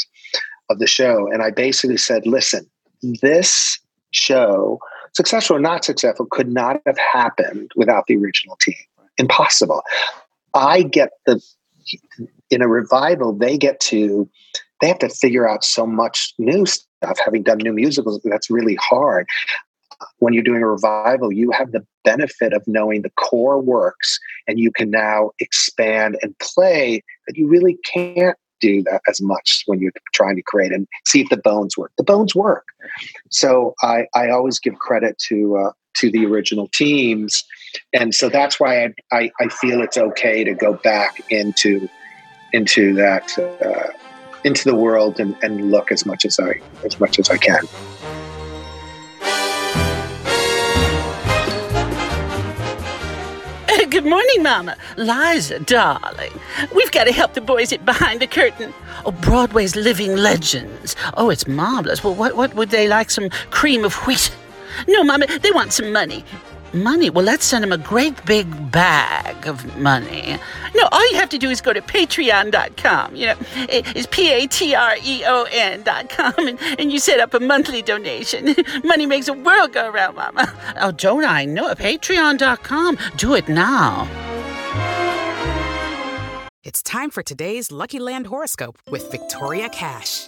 of the show, and I basically said, "Listen, this show successful or not successful, could not have happened without the original team. Impossible. I get the in a revival, they get to they have to figure out so much new stuff. Having done new musicals, that's really hard. When you're doing a revival, you have the benefit of knowing the core works, and you can now expand and play that you really can't do that as much when you're trying to create and see if the bones work. The bones work. So I, I always give credit to uh, to the original teams, and so that's why I, I, I feel it's okay to go back into into that uh, into the world and, and look as much as I as much as I can. Good morning, Mama. Liza, darling. We've got to help the boys at Behind the Curtain. Oh, Broadway's living legends. Oh, it's marvelous. Well, what, what would they like? Some cream of wheat? No, Mama, they want some money. Money? Well, let's send him a great big bag of money. No, all you have to do is go to patreon.com. You know, it's P A T R E O N.com, and, and you set up a monthly donation. Money makes the world go around, Mama. Oh, don't I know? Patreon.com. Do it now. It's time for today's Lucky Land horoscope with Victoria Cash.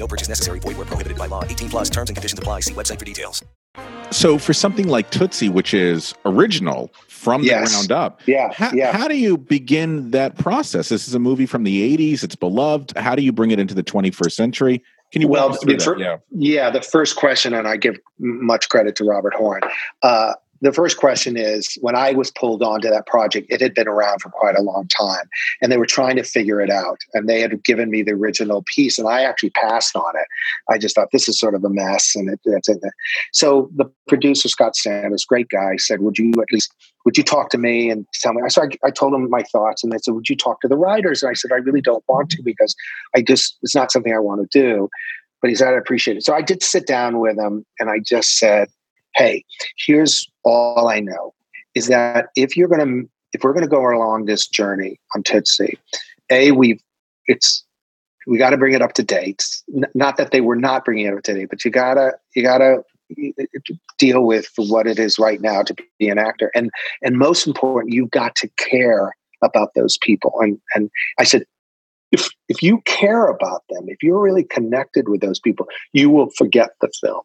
No purchase necessary. Void where prohibited by law. 18 plus terms and conditions apply. See website for details. So for something like Tootsie, which is original from Yes. the ground up, Yeah, how, yeah. how do you begin that process? This is a movie from the 80s. It's beloved. How do you bring it into the 21st century? Can you walk Well, us through the fir- that? Yeah. Yeah, the first question, and I give much credit to Robert Horn. Uh, the first question is when I was pulled onto that project, it had been around for quite a long time, and they were trying to figure it out. And they had given me the original piece, and I actually passed on it. I just thought this is sort of a mess, and it, that's it. So the producer Scott Sanders, great guy, said, "Would you at least would you talk to me and tell me?" So I, I told him my thoughts, and they said, "Would you talk to the writers?" And I said, "I really don't want to because I just it's not something I want to do." But he said, "I appreciate it." So I did sit down with him, and I just said, "Hey, here's all I know: is that if you're going to if we're going to go along this journey on Tootsie, a we've it's we got to bring it up to date. Not that they were not bringing it up to date, but you gotta you gotta deal with what it is right now to be an actor, and and most important, you've got to care about those people. And and I said, if if you care about them, if you're really connected with those people, you will forget the film.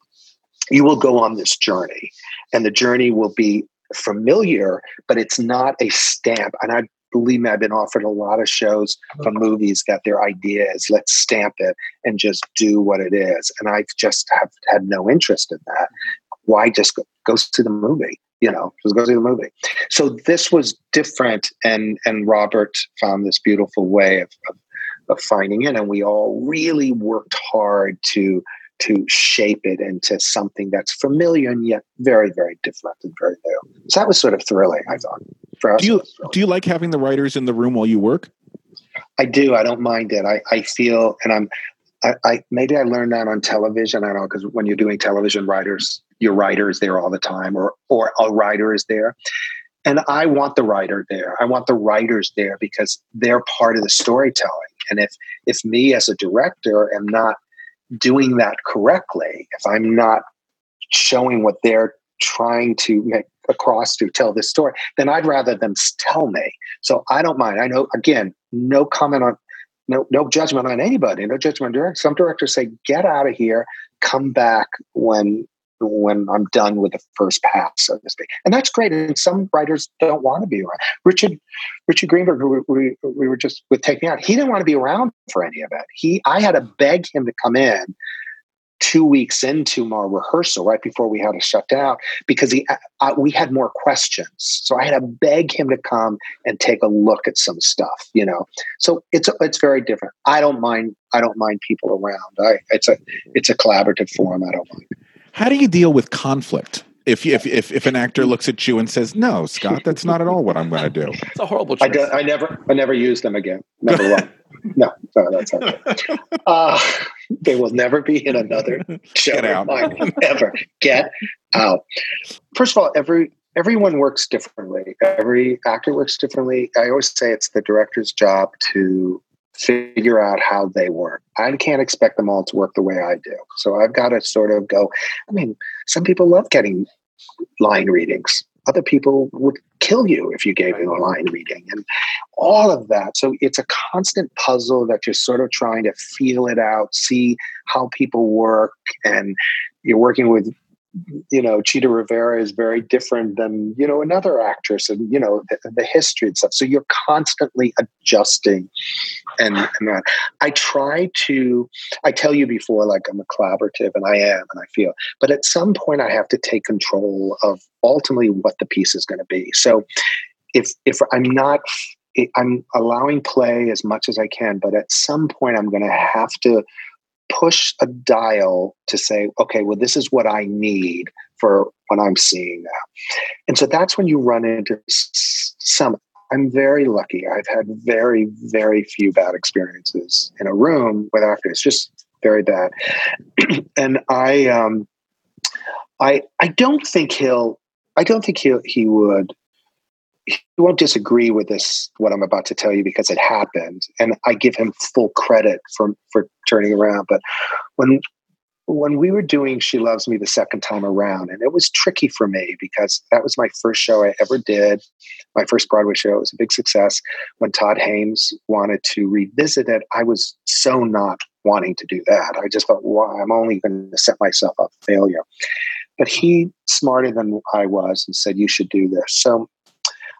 You will go on this journey, and the journey will be familiar, but it's not a stamp. And I believe me, I've been offered a lot of shows from uh-huh. movies that their idea is let's stamp it and just do what it is. And I just have had no interest in that. Why just go, go see the movie? You know, just go see the movie. So this was different, and and Robert found this beautiful way of, of of finding it, and we all really worked hard to to shape it into something that's familiar and yet very very different and very new. So that was sort of thrilling. I thought. For us, Do you it was thrilling. do you like having the writers in the room while you work? I do. I don't mind it. I, I feel, and I'm, I, I maybe I learned that on television. I don't know because when you're doing television, writers, your writer is there all the time, or or a writer is there, and I want the writer there. I want the writers there because they're part of the storytelling. And if if me as a director am not doing that correctly, if I'm not showing what they're trying to make across to tell this story, then I'd rather them tell me. So I don't mind. I know again, no comment on no no judgment on anybody, no judgment on directors. Some directors say, get out of here, come back when when I'm done with the first pass, so to speak. And that's great. And some writers don't want to be around. Richard Richard Greenberg, who we, we were just with taking out, he didn't want to be around for any of it. He I had to beg him to come in two weeks into my rehearsal, right before we had to shut down, because he uh, we had more questions. So I had to beg him to come and take a look at some stuff, you know. So it's it's very different. I don't mind. I don't mind people around. I it's a it's a collaborative forum. I don't mind. How do you deal with conflict? If, if if if an actor looks at you and says, "No, Scott, that's not at all what I'm going to do," it's a horrible. I, do, I never I never use them again. Never will. no, no, that's not true. Uh, they will never be in another show Get out. ever. Get out. First of all, every everyone works differently. Every actor works differently. I always say it's the director's job to figure out how they work. I can't expect them all to work the way I do. So I've got to sort of go. I mean, some people love getting line readings. Other people would kill you if you gave them a line reading and all of that. So it's a constant puzzle that you're sort of trying to feel it out, see how people work. And you're working with Mm-hmm. you know, Chita Rivera is very different than, you know, another actress and, you know, the, the history and stuff. So you're constantly adjusting. And, and that. I try to, I tell you before, like I'm a collaborative and I am and I feel, but at some point I have to take control of ultimately what the piece is going to be. So if, if I'm not I'm allowing play as much as I can, but at some point I'm going to have to push a dial to say, okay, well, this is what I need for what I'm seeing now. And so that's when you run into some. I'm very lucky. I've had very, very few bad experiences in a room with actors, just very bad. and I, um, I, I don't think he'll. I don't think he he would he won't disagree with this what i'm about to tell you because it happened and i give him full credit for for turning around but when when we were doing she loves me the second time around and it was tricky for me because that was my first show i ever did my first broadway show it was a big success. When Todd Haimes wanted to revisit it i was so not wanting to do that. I just thought well, i'm only going to set myself up failure. But he smarter than i was and said you should do this. So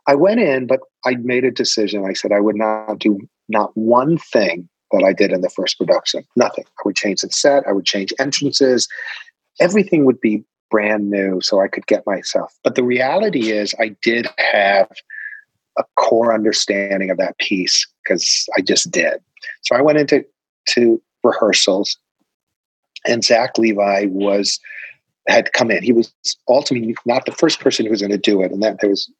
I went in, but I made a decision. I said I would not do not one thing that I did in the first production. Nothing. I would change the set. I would change entrances. Everything would be brand new so I could get myself. But the reality is, I did have a core understanding of that piece because I just did. So I went into to rehearsals, and Zach Levi was had come in. He was ultimately not the first person who was going to do it, and that there was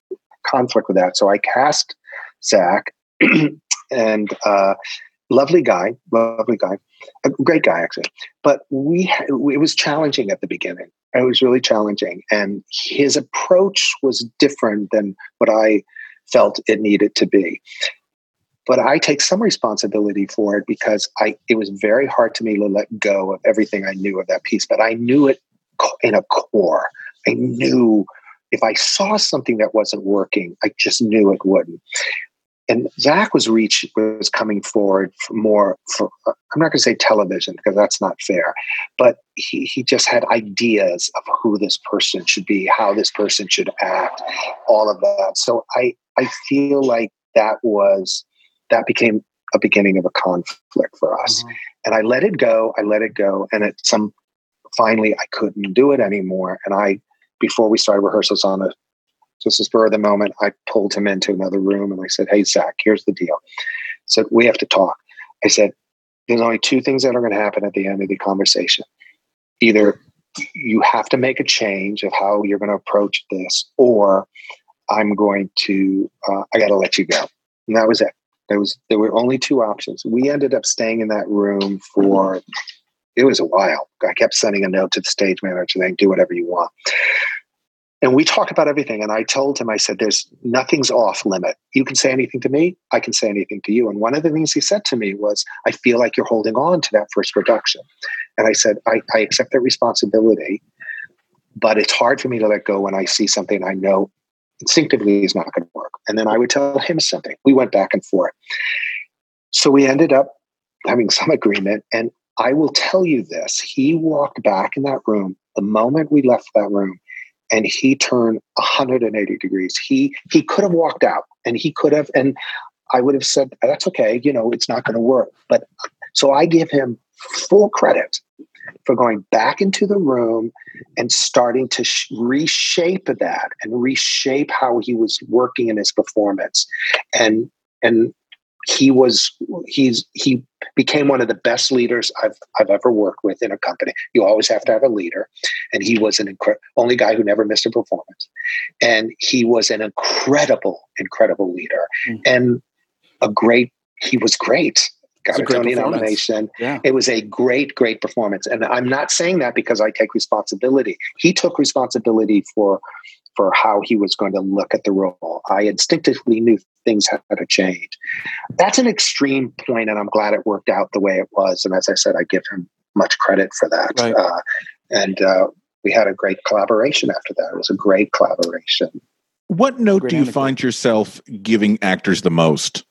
conflict with that. So I cast Zach, and uh, lovely guy, lovely guy, a great guy actually. But we it was challenging at the beginning. It was really challenging, and his approach was different than what I felt it needed to be. But I take some responsibility for it because I it was very hard to me to let go of everything I knew of that piece. But I knew it in a core. I knew if I saw something that wasn't working, I just knew it wouldn't. And Zach was reach was coming forward for more for I'm not going to say television because that's not fair, but he he just had ideas of who this person should be, how this person should act, all of that. So I I feel like that was that became a beginning of a conflict for us. Mm-hmm. And I let it go. I let it go. And at some finally I couldn't do it anymore. And I before we started rehearsals on it, just a spur of the moment, I pulled him into another room and I said, Hey, Zach, here's the deal. I said, We have to talk. I said, There's only two things that are going to happen at the end of the conversation. Either you have to make a change of how you're going to approach this, or I'm going to, uh, I got to let you go. And that was it. There was there were only two options. We ended up staying in that room for it was a while. I kept sending a note to the stage manager saying, do whatever you want. And we talked about everything. And I told him, I said, there's nothing's off limit. You can say anything to me. I can say anything to you. And one of the things he said to me was, I feel like you're holding on to that first production. And I said, I, I accept that responsibility, but it's hard for me to let go when I see something I know instinctively is not going to work. And then I would tell him something. We went back and forth. So we ended up having some agreement. And I will tell you this he walked back in that room the moment we left that room and he turned 180 degrees. He he could have walked out and he could have and I would have said that's okay, you know, it's not going to work. But so I give him full credit for going back into the room and starting to sh- reshape that and reshape how he was working in his performance and and he was he's he became one of the best leaders I've I've ever worked with in a company. You always have to have a leader, and he was an incre- only guy who never missed a performance, and he was an incredible, incredible leader, mm. and a great. He was great. Got a, a Tony nomination. Yeah. It was a great, great performance, and I'm not saying that because I take responsibility. He took responsibility for for how he was going to look at the role. I instinctively knew things had to change. That's an extreme point, and I'm glad it worked out the way it was. And as I said, I give him much credit for that. Right. Uh, and uh, we had a great collaboration after that. It was a great collaboration. What note great do you anecdote. find yourself giving actors the most?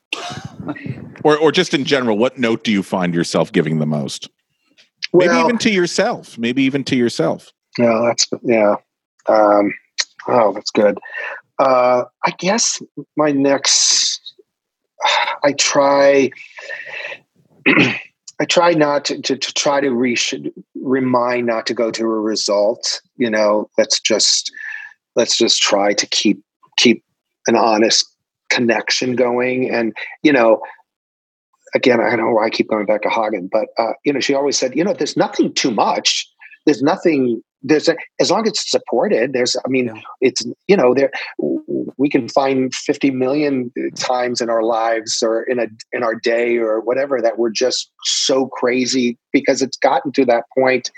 or, or just in general, what note do you find yourself giving the most? Well, maybe even to yourself. Maybe even to yourself. Yeah, that's yeah. Um, oh, that's good. Uh, I guess my next, I try, I try not to, to, to try to re- remind not to go to a result. You know, let's just let's just try to keep keep an honest connection going. And you know, again, I don't know why I keep going back to Hagen, but uh, you know, she always said, you know, there's nothing too much. There's nothing there's a, as long as it's supported there's i mean yeah. it's you know there we can find 50 million times in our lives or in a in our day or whatever that we're just so crazy because it's gotten to that point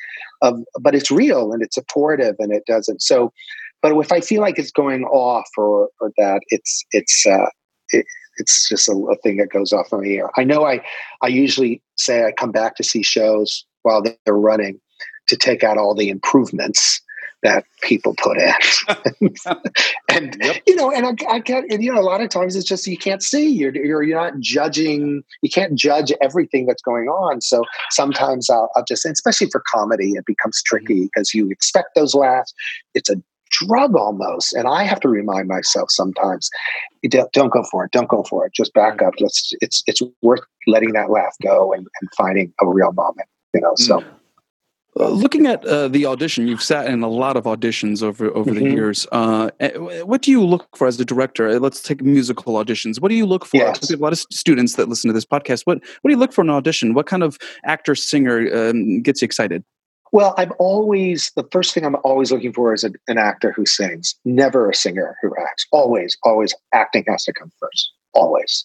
of but it's real and it's supportive and it doesn't so but if i feel like it's going off or or that it's it's uh it, it's just a, a thing that goes off on the air. I know I, I usually say I come back to see shows while they're running, to take out all the improvements that people put in. and yep. you know, and I, I get, and, you know, a lot of times it's just you can't see. You're, you're you're not judging. You can't judge everything that's going on. So sometimes I'll, I'll just, especially for comedy, it becomes tricky because you expect those laughs. It's a drug almost, and I have to remind myself sometimes, don't, don't go for it. Don't go for it. Just back up. Let's. It's it's worth letting that laugh go and, and finding a real moment. You know. So. Mm. Uh, looking at uh, the audition, you've sat in a lot of auditions over over mm-hmm. the years. Uh, eh, what do you look for as a director? Uh, let's take musical auditions. What do you look for? Yes. a lot of students that listen to this podcast. What what do you look for in an audition? What kind of actor singer um, gets you excited? Well, I'm always the first thing I'm always looking for is a, an actor who sings, never a singer who acts. Always, always acting has to come first. Always.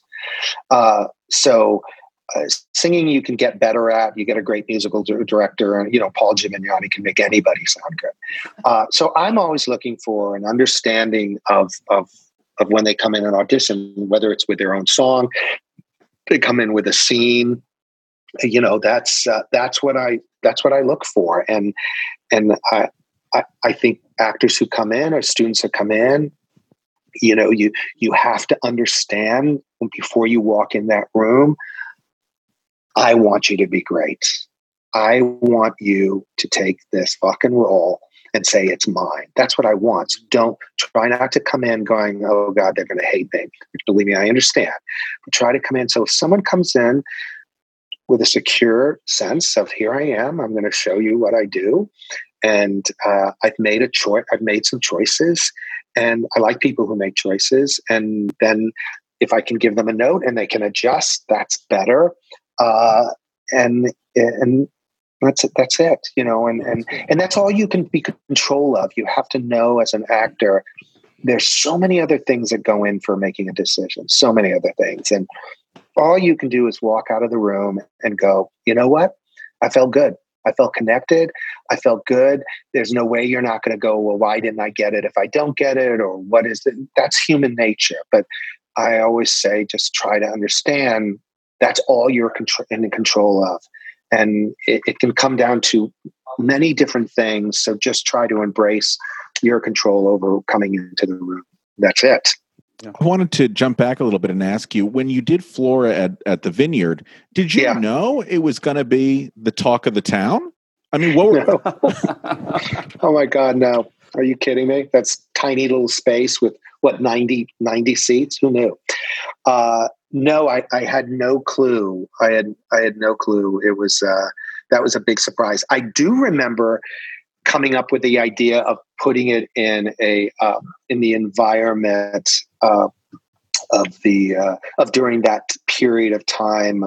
Uh, so uh, singing you can get better at. You get a great musical director, and you know Paul Gemignani can make anybody sound good. Uh, so I'm always looking for an understanding of of of when they come in and audition, whether it's with their own song, they come in with a scene. You know, that's uh, that's what I that's what I look for, and and I, I I think actors who come in or students who come in you know you you have to understand before you walk in that room I want you to be great. I want you to take this fucking role and say it's mine. That's what I want. So don't try not to come in going, oh God, they're going to hate me. Believe me, I understand. But try to come in. So if someone comes in with a secure sense of here I am, I'm going to show you what I do, and uh, I've made a choice. I've made some choices, and I like people who make choices. And then if I can give them a note and they can adjust, that's better uh, and and that's it, that's it, you know, and and and that's all you can be control of. You have to know as an actor. There's so many other things that go in for making a decision. So many other things, and all you can do is walk out of the room and go, you know what? I felt good. I felt connected. I felt good. There's no way you're not going to go, well, why didn't I get it if I don't get it? Or what is it? That's human nature. But I always say, just try to understand that's all you're in control of. And it, it can come down to many different things. So just try to embrace your control over coming into the room. That's it. I wanted to jump back a little bit and ask you when you did Flora at, at the Vineyard, did you yeah. know it was going to be the talk of the town? I mean, what? Were, oh my God, no! Are you kidding me? That's tiny little space with what 90, 90 seats. Who knew? Uh, no, I, I had no clue. I had I had no clue. It was uh, that was a big surprise. I do remember coming up with the idea of putting it in a um, in the environment uh, of the uh, of during that period of time.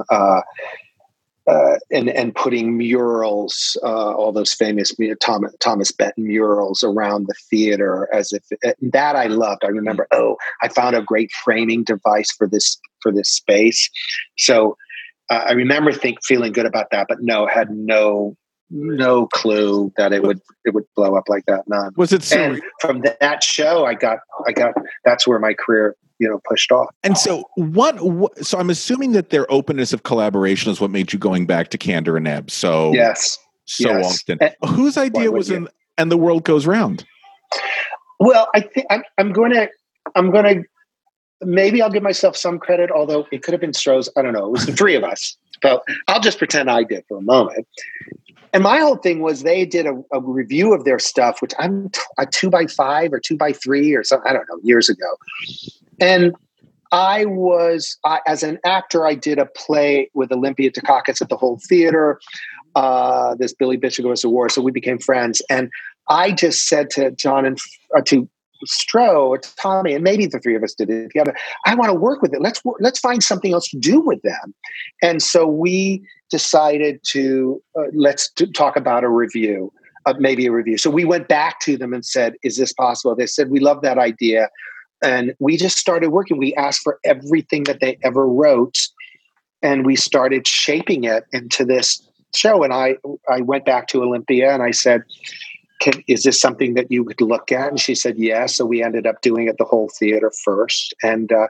Uh, and and putting murals, uh, all those famous Thomas, Thomas Benton murals around the theater, as if that I loved. I remember, oh, I found a great framing device for this for this space. So uh, I remember think feeling good about that, but no, had no no clue that it would it would blow up like that. None. Was it so? And from that show, I got I got that's where my career you know pushed off. And so what? So I'm assuming that their openness of collaboration is what made you going back to Kander and Ebb. So yes, so yes. often. And, Whose idea was in? And the world goes round. Well, I think I'm, I'm going to I'm going to maybe I'll give myself some credit, although it could have been Stro's. I don't know. It was the three of us. But I'll just pretend I did for a moment. And my whole thing was they did a, a review of their stuff, which I'm t- a two by five or two by three or something, I don't know, years ago. And I was, as an actor, I did a play with Olympia Dukakis at the whole theater. Uh, this Billy Bishop goes to war, so we became friends. And I just said to John and uh, to Stro or Tommy, and maybe the three of us did it together. I want to work with it. Let's let's find something else to do with them. And so we decided to uh, let's talk about a review, uh, maybe a review. So we went back to them and said, "Is this possible?" They said, "We love that idea," and we just started working. We asked for everything that they ever wrote, and we started shaping it into this show. And I I went back to Olympia and I said can, is this something that you could look at? And she said, yes. Yeah. So we ended up doing it the whole theater first. And, uh,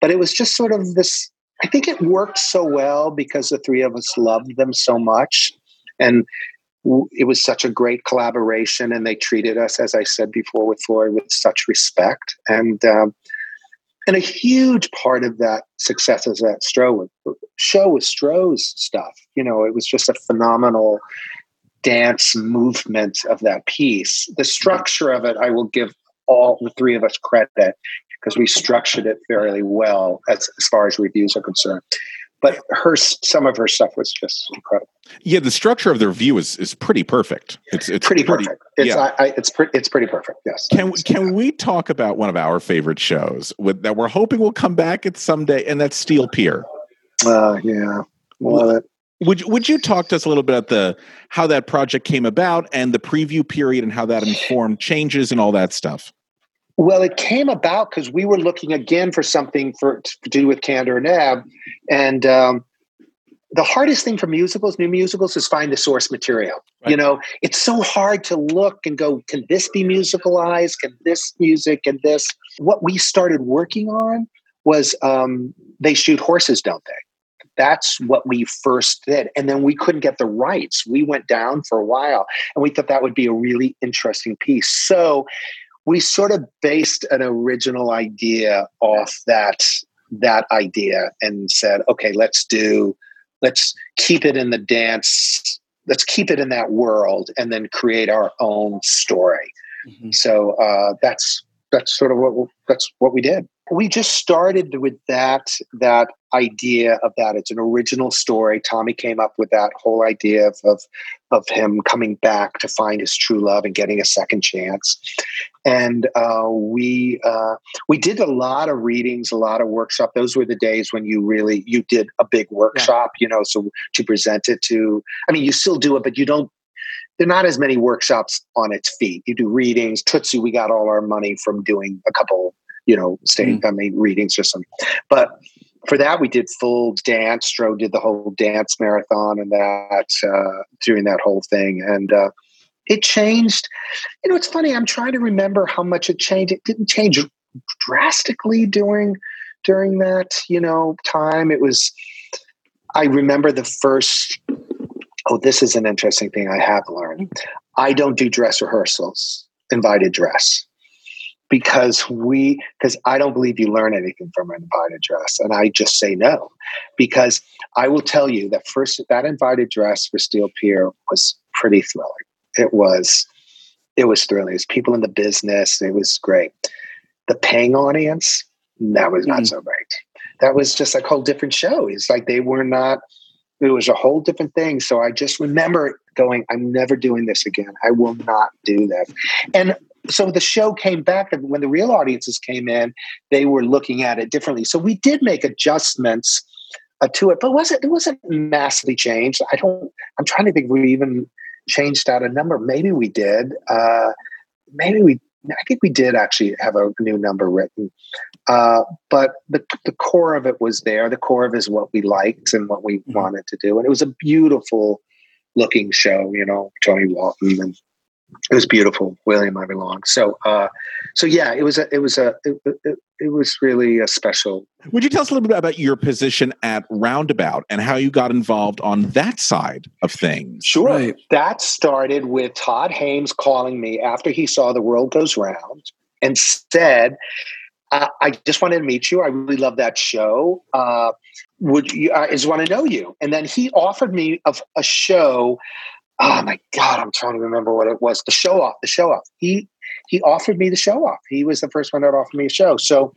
but it was just sort of this, I think it worked so well because the three of us loved them so much. And it was such a great collaboration and they treated us, as I said before with Floyd, with such respect. And, um, and a huge part of that success is that Stro show was Stro's stuff. You know, it was just a phenomenal dance movement of that piece. The structure of it, I will give all the three of us credit because we structured it fairly well as, as far as reviews are concerned. But her, some of her stuff was just incredible. Yeah, the structure of the review is is pretty perfect. It's it's pretty, pretty perfect. It's yeah. I, I, it's pretty it's pretty perfect. Yes. Can can we talk about one of our favorite shows with, that we're hoping will come back at someday, and that's Steel Pier. Uh, yeah, love it. Would would you talk to us a little bit about the how that project came about and the preview period and how that informed changes and all that stuff? Well, it came about because we were looking again for something for to do with Kander and Ebb, and um, the hardest thing for musicals, new musicals, is find the source material. Right. You know, it's so hard to look and go, can this be musicalized? Can this music and this? What we started working on was um, they shoot horses, don't they? that's what we first did. And then we couldn't get the rights. We went down for a while and we thought that would be a really interesting piece. So we sort of based an original idea off that that idea and said, okay, let's do, let's keep it in the dance, let's keep it in that world and then create our own story. Mm-hmm. So uh, that's that's sort of what that's what we did we just started with that that idea of that it's an original story tommy came up with that whole idea of, of of him coming back to find his true love and getting a second chance and uh, we uh, we did a lot of readings a lot of workshop those were the days when you really you did a big workshop yeah. you know so to present it to i mean you still do it but you don't there are not as many workshops on its feet. You do readings. Tootsie, we got all our money from doing a couple you know, state mm. I mean, readings or something. But for that, we did full dance. Stro did the whole dance marathon and that, uh, doing that whole thing. And uh, it changed. You know, it's funny. I'm trying to remember how much it changed. It didn't change drastically during during that you know time. It was. I remember the first. Oh, this is an interesting thing I have learned. I don't do dress rehearsals, invited dress because we because I don't believe you learn anything from an invited dress, and I just say no because I will tell you that first that invited dress for Steel Pier was pretty thrilling. It was it was thrilling. It was people in the business. It was great. The paying audience, that was not mm. so great. That was just like a whole different show. It's like they were not, it was a whole different thing. So I just remember going, I'm never doing this again. I will not do this. And so the show came back and when the real audiences came in, they were looking at it differently. So we did make adjustments uh, to it, but was it, it wasn't massively changed. I don't, I'm trying to think we even changed out a number. Maybe we did. Uh, maybe we. I think we did actually have a new number written, uh, but the the core of it was there. The core of it is what we liked and what we mm-hmm. wanted to do, and it was a beautiful looking show. You know, Tony Walton and it was beautiful. William Ivey Long. So, uh, so yeah, it was a, it was a, it, it, it, was really a special. Would you tell us a little bit about your position at Roundabout and how you got involved on that side of things? Sure. Right. That started with Todd Haimes calling me after he saw The World Goes Round and said, uh, "I just wanted to meet you. I really love that show. Uh, would you? I just want to know you." And then he offered me a, a show oh my god i'm trying to remember what it was. The show off the show off. He he offered me the show off. He was the first one that offered me a show. So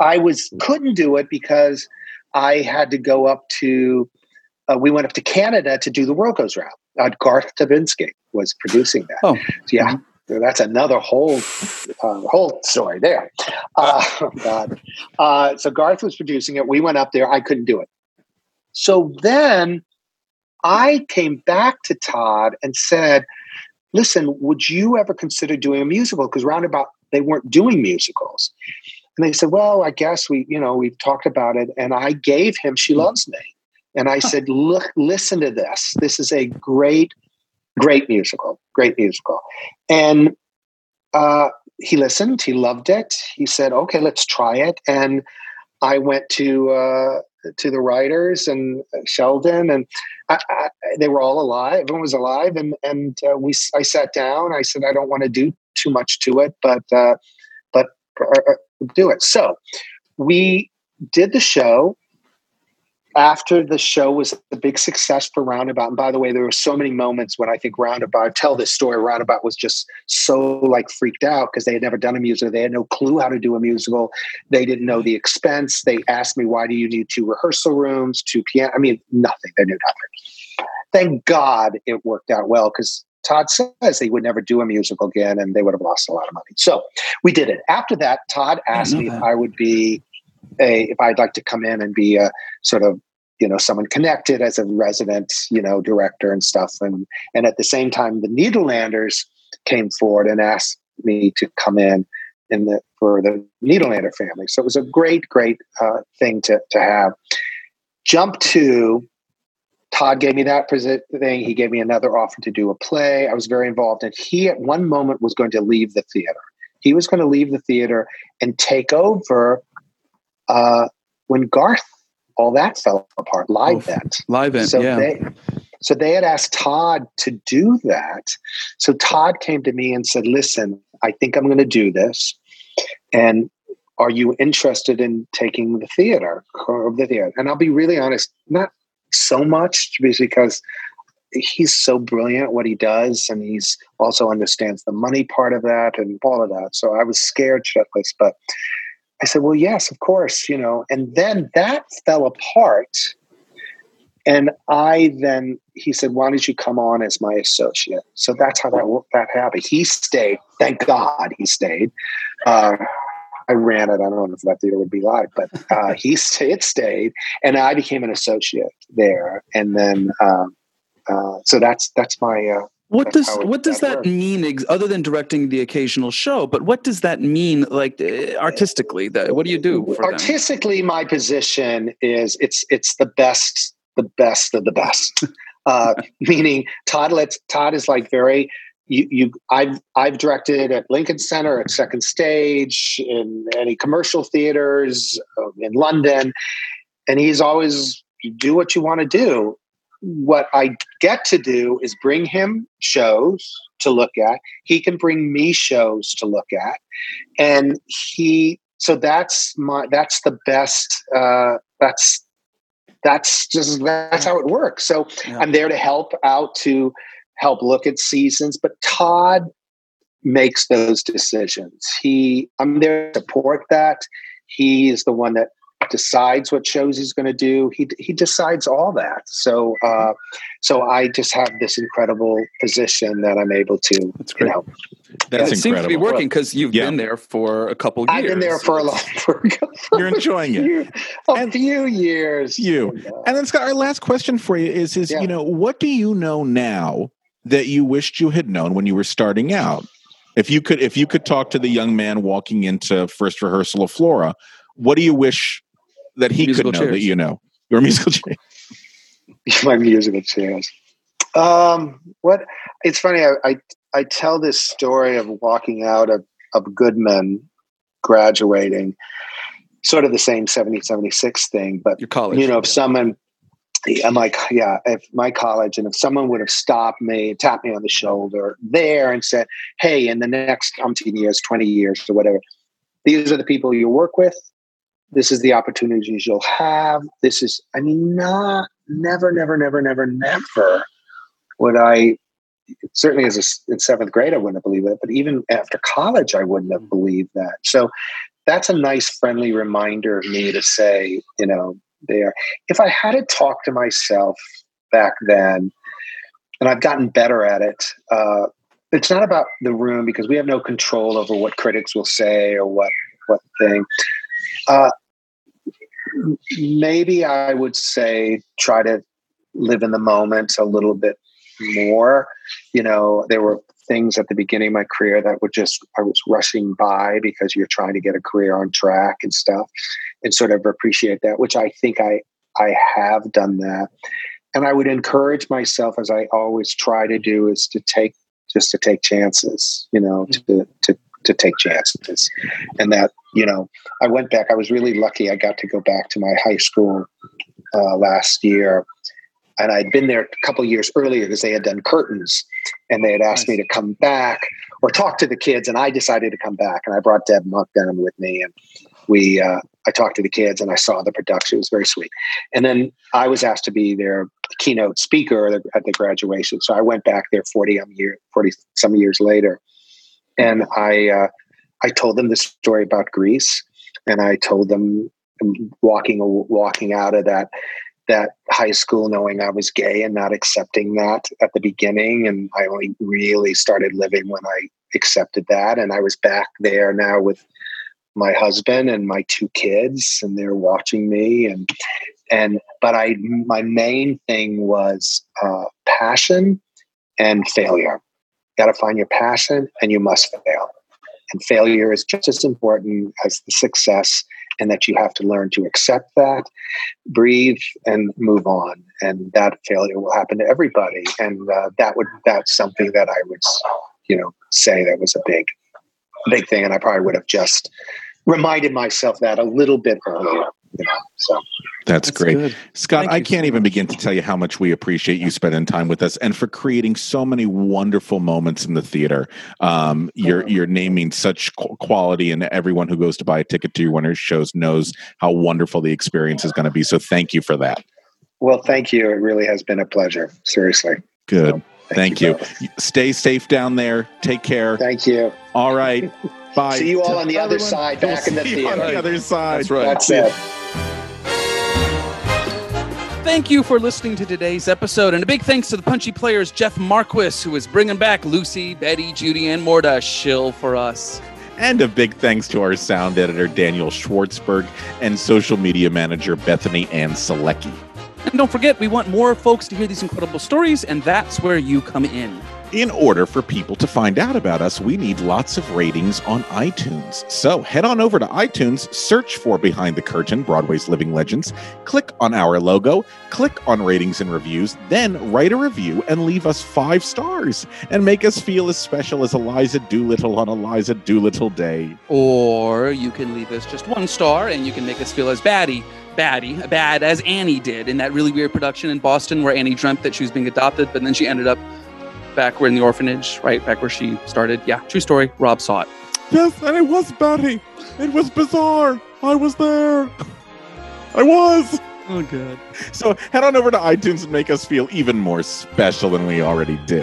i was couldn't do it because i had to go up to uh, we went up to canada to do the world goes round. Uh, garth Drabinsky was producing that. Oh. Yeah mm-hmm. that's another whole uh, whole story there. Uh, oh god. Uh, so garth was producing it. We went up there. I couldn't do it. So then I came back to Todd and said, listen, would you ever consider doing a musical? Because roundabout, they weren't doing musicals. And they said, well, I guess we, you know, we've talked about it. And I gave him She Loves Me. And I said, look, listen to this. This is a great, great musical, great musical. And uh, he listened, he loved it. He said, okay, let's try it. And I went to uh, to the writers and Sheldon, and I, I, they were all alive. Everyone was alive, and and uh, we. I sat down. I said, I don't want to do too much to it, but uh, but uh, uh do it. So we did the show after the show was a big success for Roundabout, and by the way, there were so many moments when I think Roundabout, I tell this story, Roundabout was just so like freaked out because they had never done a musical. They had no clue how to do a musical. They didn't know the expense. They asked me, why do you need two rehearsal rooms, two piano? I mean, nothing. They knew nothing. Thank God it worked out well because Todd says they would never do a musical again and they would have lost a lot of money. So we did it. After that, Todd asked me that. if I would be a if I'd like to come in and be a sort of you know someone connected as a resident you know director and stuff and and at the same time the Nederlanders came forward and asked me to come in in the for the Nederlander family so it was a great great uh, thing to to have jump to Todd gave me that present thing. He gave me another offer to do a play. I was very involved, and he at one moment was going to leave the theater. He was going to leave the theater and take over uh, when Garth all that fell apart. Livent, live event, so yeah. They, so they had asked Todd to do that. So Todd came to me and said, "Listen, I think I'm going to do this, and are you interested in taking the theater of the theater?" And I'll be really honest, not so much because he's so brilliant what he does and he's also understands the money part of that and all of that so i was scared shitless but I said, well, yes, of course, you know. And then that fell apart. And I then, he said, why don't you come on as my associate? So that's how that, that happened. He stayed. Thank God he stayed. Uh, I ran it. I don't know if that theater would be live, but uh, he stayed, it stayed, and I became an associate there. And then, um, uh, so that's that's my uh, what does what does that, mean other than directing the occasional show but what does that mean like uh, artistically that what do you do artistically them? my position is it's it's the best the best of the best. Uh, meaning todd lets todd is like very you, you I've I've directed at Lincoln Center, at Second Stage, in any commercial theaters um, in London, and he's always you do what you want to do what I get to do is bring him shows to look at. He can bring me shows to look at, and he. So that's my. That's the best. Uh, that's that's just that's how it works. So yeah. I'm there to help out to help look at seasons, but Todd makes those decisions. He, I'm there to support that. He is the one that decides what shows he's going to do. He he decides all that. So uh, so I just have this incredible position that I'm able to. That's great. You know, That's it seems to be working because you've been there for a couple years. I've been there for a long. For, for You're enjoying it. a few years. You. And then Scott, our last question for you is is, you know, what do you know now that you wished you had known when you were starting out? If you could if you could talk to the young man walking into first rehearsal of Flora, what do you wish that he Musical could know that chairs. you know? Your musical chair. my musical chairs. Um, what? It's funny. I, I I tell this story of walking out of of Goodman, graduating, sort of the same 70, 76 thing, but your college. You know, if someone, I'm like, yeah, if my college, and if someone would have stopped me, tapped me on the shoulder there, and said, "Hey, in the next umpteen years, twenty years, or whatever, these are the people you work with." This is the opportunities you'll have. This is, I mean, not, never, never, never, never, never would I, certainly as a in seventh grade, I wouldn't have believed it, but even after college, I wouldn't have believed that. So that's a nice, friendly reminder of me to say, you know, there. If I had to talk to myself back then, and I've gotten better at it, uh, it's not about the room because we have no control over what critics will say or what what thing. Uh, maybe I would say try to live in the moment a little bit more. You know, there were things at the beginning of my career that were just I was rushing by because you're trying to get a career on track and stuff, and sort of appreciate that, which I think I I have done that. And I would encourage myself, as I always try to do, is to take just to take chances. You know, mm. to to to take chances, and that you know, I went back. I was really lucky. I got to go back to my high school uh, last year, and I'd been there a couple years earlier because they had done curtains, and they had asked me to come back or talk to the kids, and I decided to come back, and I brought Deb Mockdown with me, and we uh, I talked to the kids, and I saw the production. It was very sweet, and then I was asked to be their keynote speaker at the, graduation, so I went back there forty um year forty some years later, and I uh, I told them the story about Grease, and I told them um, walking walking out of that that high school knowing I was gay and not accepting that at the beginning, and I only really started living when I accepted that, and I was back there now with my husband and my two kids, and they're watching me, and and but I my main thing was uh, passion and failure. Got to find your passion, and you must fail. And failure is just as important as the success, and that you have to learn to accept that, breathe, and move on. And that failure will happen to everybody. And uh, that would that's something that I would, you know, say that was a big, big thing. And I probably would have just reminded myself that a little bit earlier. You know, so That's, great. good. Scott, Thank I can't even begin to tell you how much we appreciate you spending time with us and for creating so many wonderful moments in the theater. Um, you're you're naming such quality, and everyone who goes to buy a ticket to your winners shows knows how wonderful the experience is going to be. So thank you for that. well, thank you. It really has been a pleasure. Seriously. Good. Thank, you you. Stay safe down there. Take care. Thank you. All right. Bye. See you all on the other Everyone, side, we'll back in the see you on the other side. That's right. That's it. Thank you for listening to today's episode, and a big thanks to the punchy players Jeff Marquis, who is bringing back Lucy, Betty, Judy, and more to shill for us. And a big thanks to our sound editor, Daniel Schwartzberg, and social media manager, Bethany Ann Selecki. And don't forget, we want more folks to hear these incredible stories, and that's where you come in. In order for people to find out about us, we need lots of ratings on iTunes. So head on over to iTunes, search for Behind the Curtain Broadway's Living Legends, click on our logo, click on ratings and reviews, then write a review and leave us five stars and make us feel as special as Eliza Doolittle on Eliza Doolittle Day. Or you can leave us just one star, and you can make us feel as baddie, baddie, bad as Annie did in that really weird production in Boston where Annie dreamt that she was being adopted, but then she ended up back where in the orphanage, right back where she started. Yeah, true story. Rob saw it. Yes, and it was Betty. It was bizarre. I was there. I was. Oh, good. So head on over to iTunes and make us feel even more special than we already do.